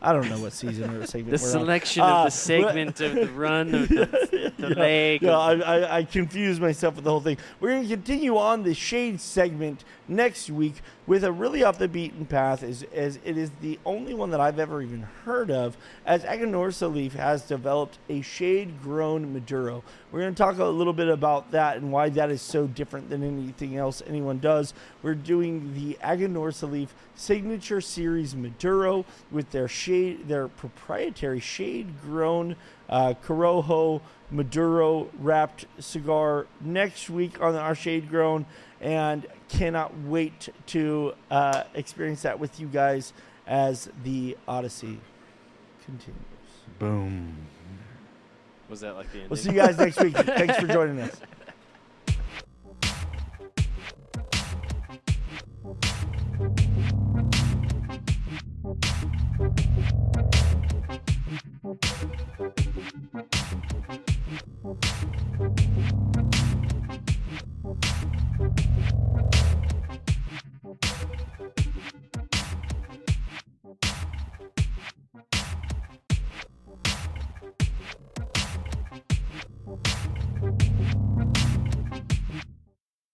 Speaker 2: I don't know what season or segment
Speaker 4: The
Speaker 2: we're on.
Speaker 4: selection
Speaker 2: Uh,
Speaker 4: of the segment of the run of the, the
Speaker 2: yeah,
Speaker 4: leg.
Speaker 2: Yeah, I, I, I confused myself with the whole thing. We're going to continue on the shade segment next week with a really off the beaten path, as, as it is the only one that I've ever even heard of, as Aganorsa Leaf has developed a shade grown Maduro. We're going to talk a little bit about that and why that is so different than anything else anyone does. We're doing the Aganorsa Leaf Signature Series Maduro with their shade, their proprietary shade grown uh, Corojo Maduro wrapped cigar next week on our Shade Grown, and cannot wait to uh, experience that with you guys as the Odyssey continues.
Speaker 3: Boom.
Speaker 4: Was that like the end?
Speaker 2: We'll see you guys next week. Thanks for joining us.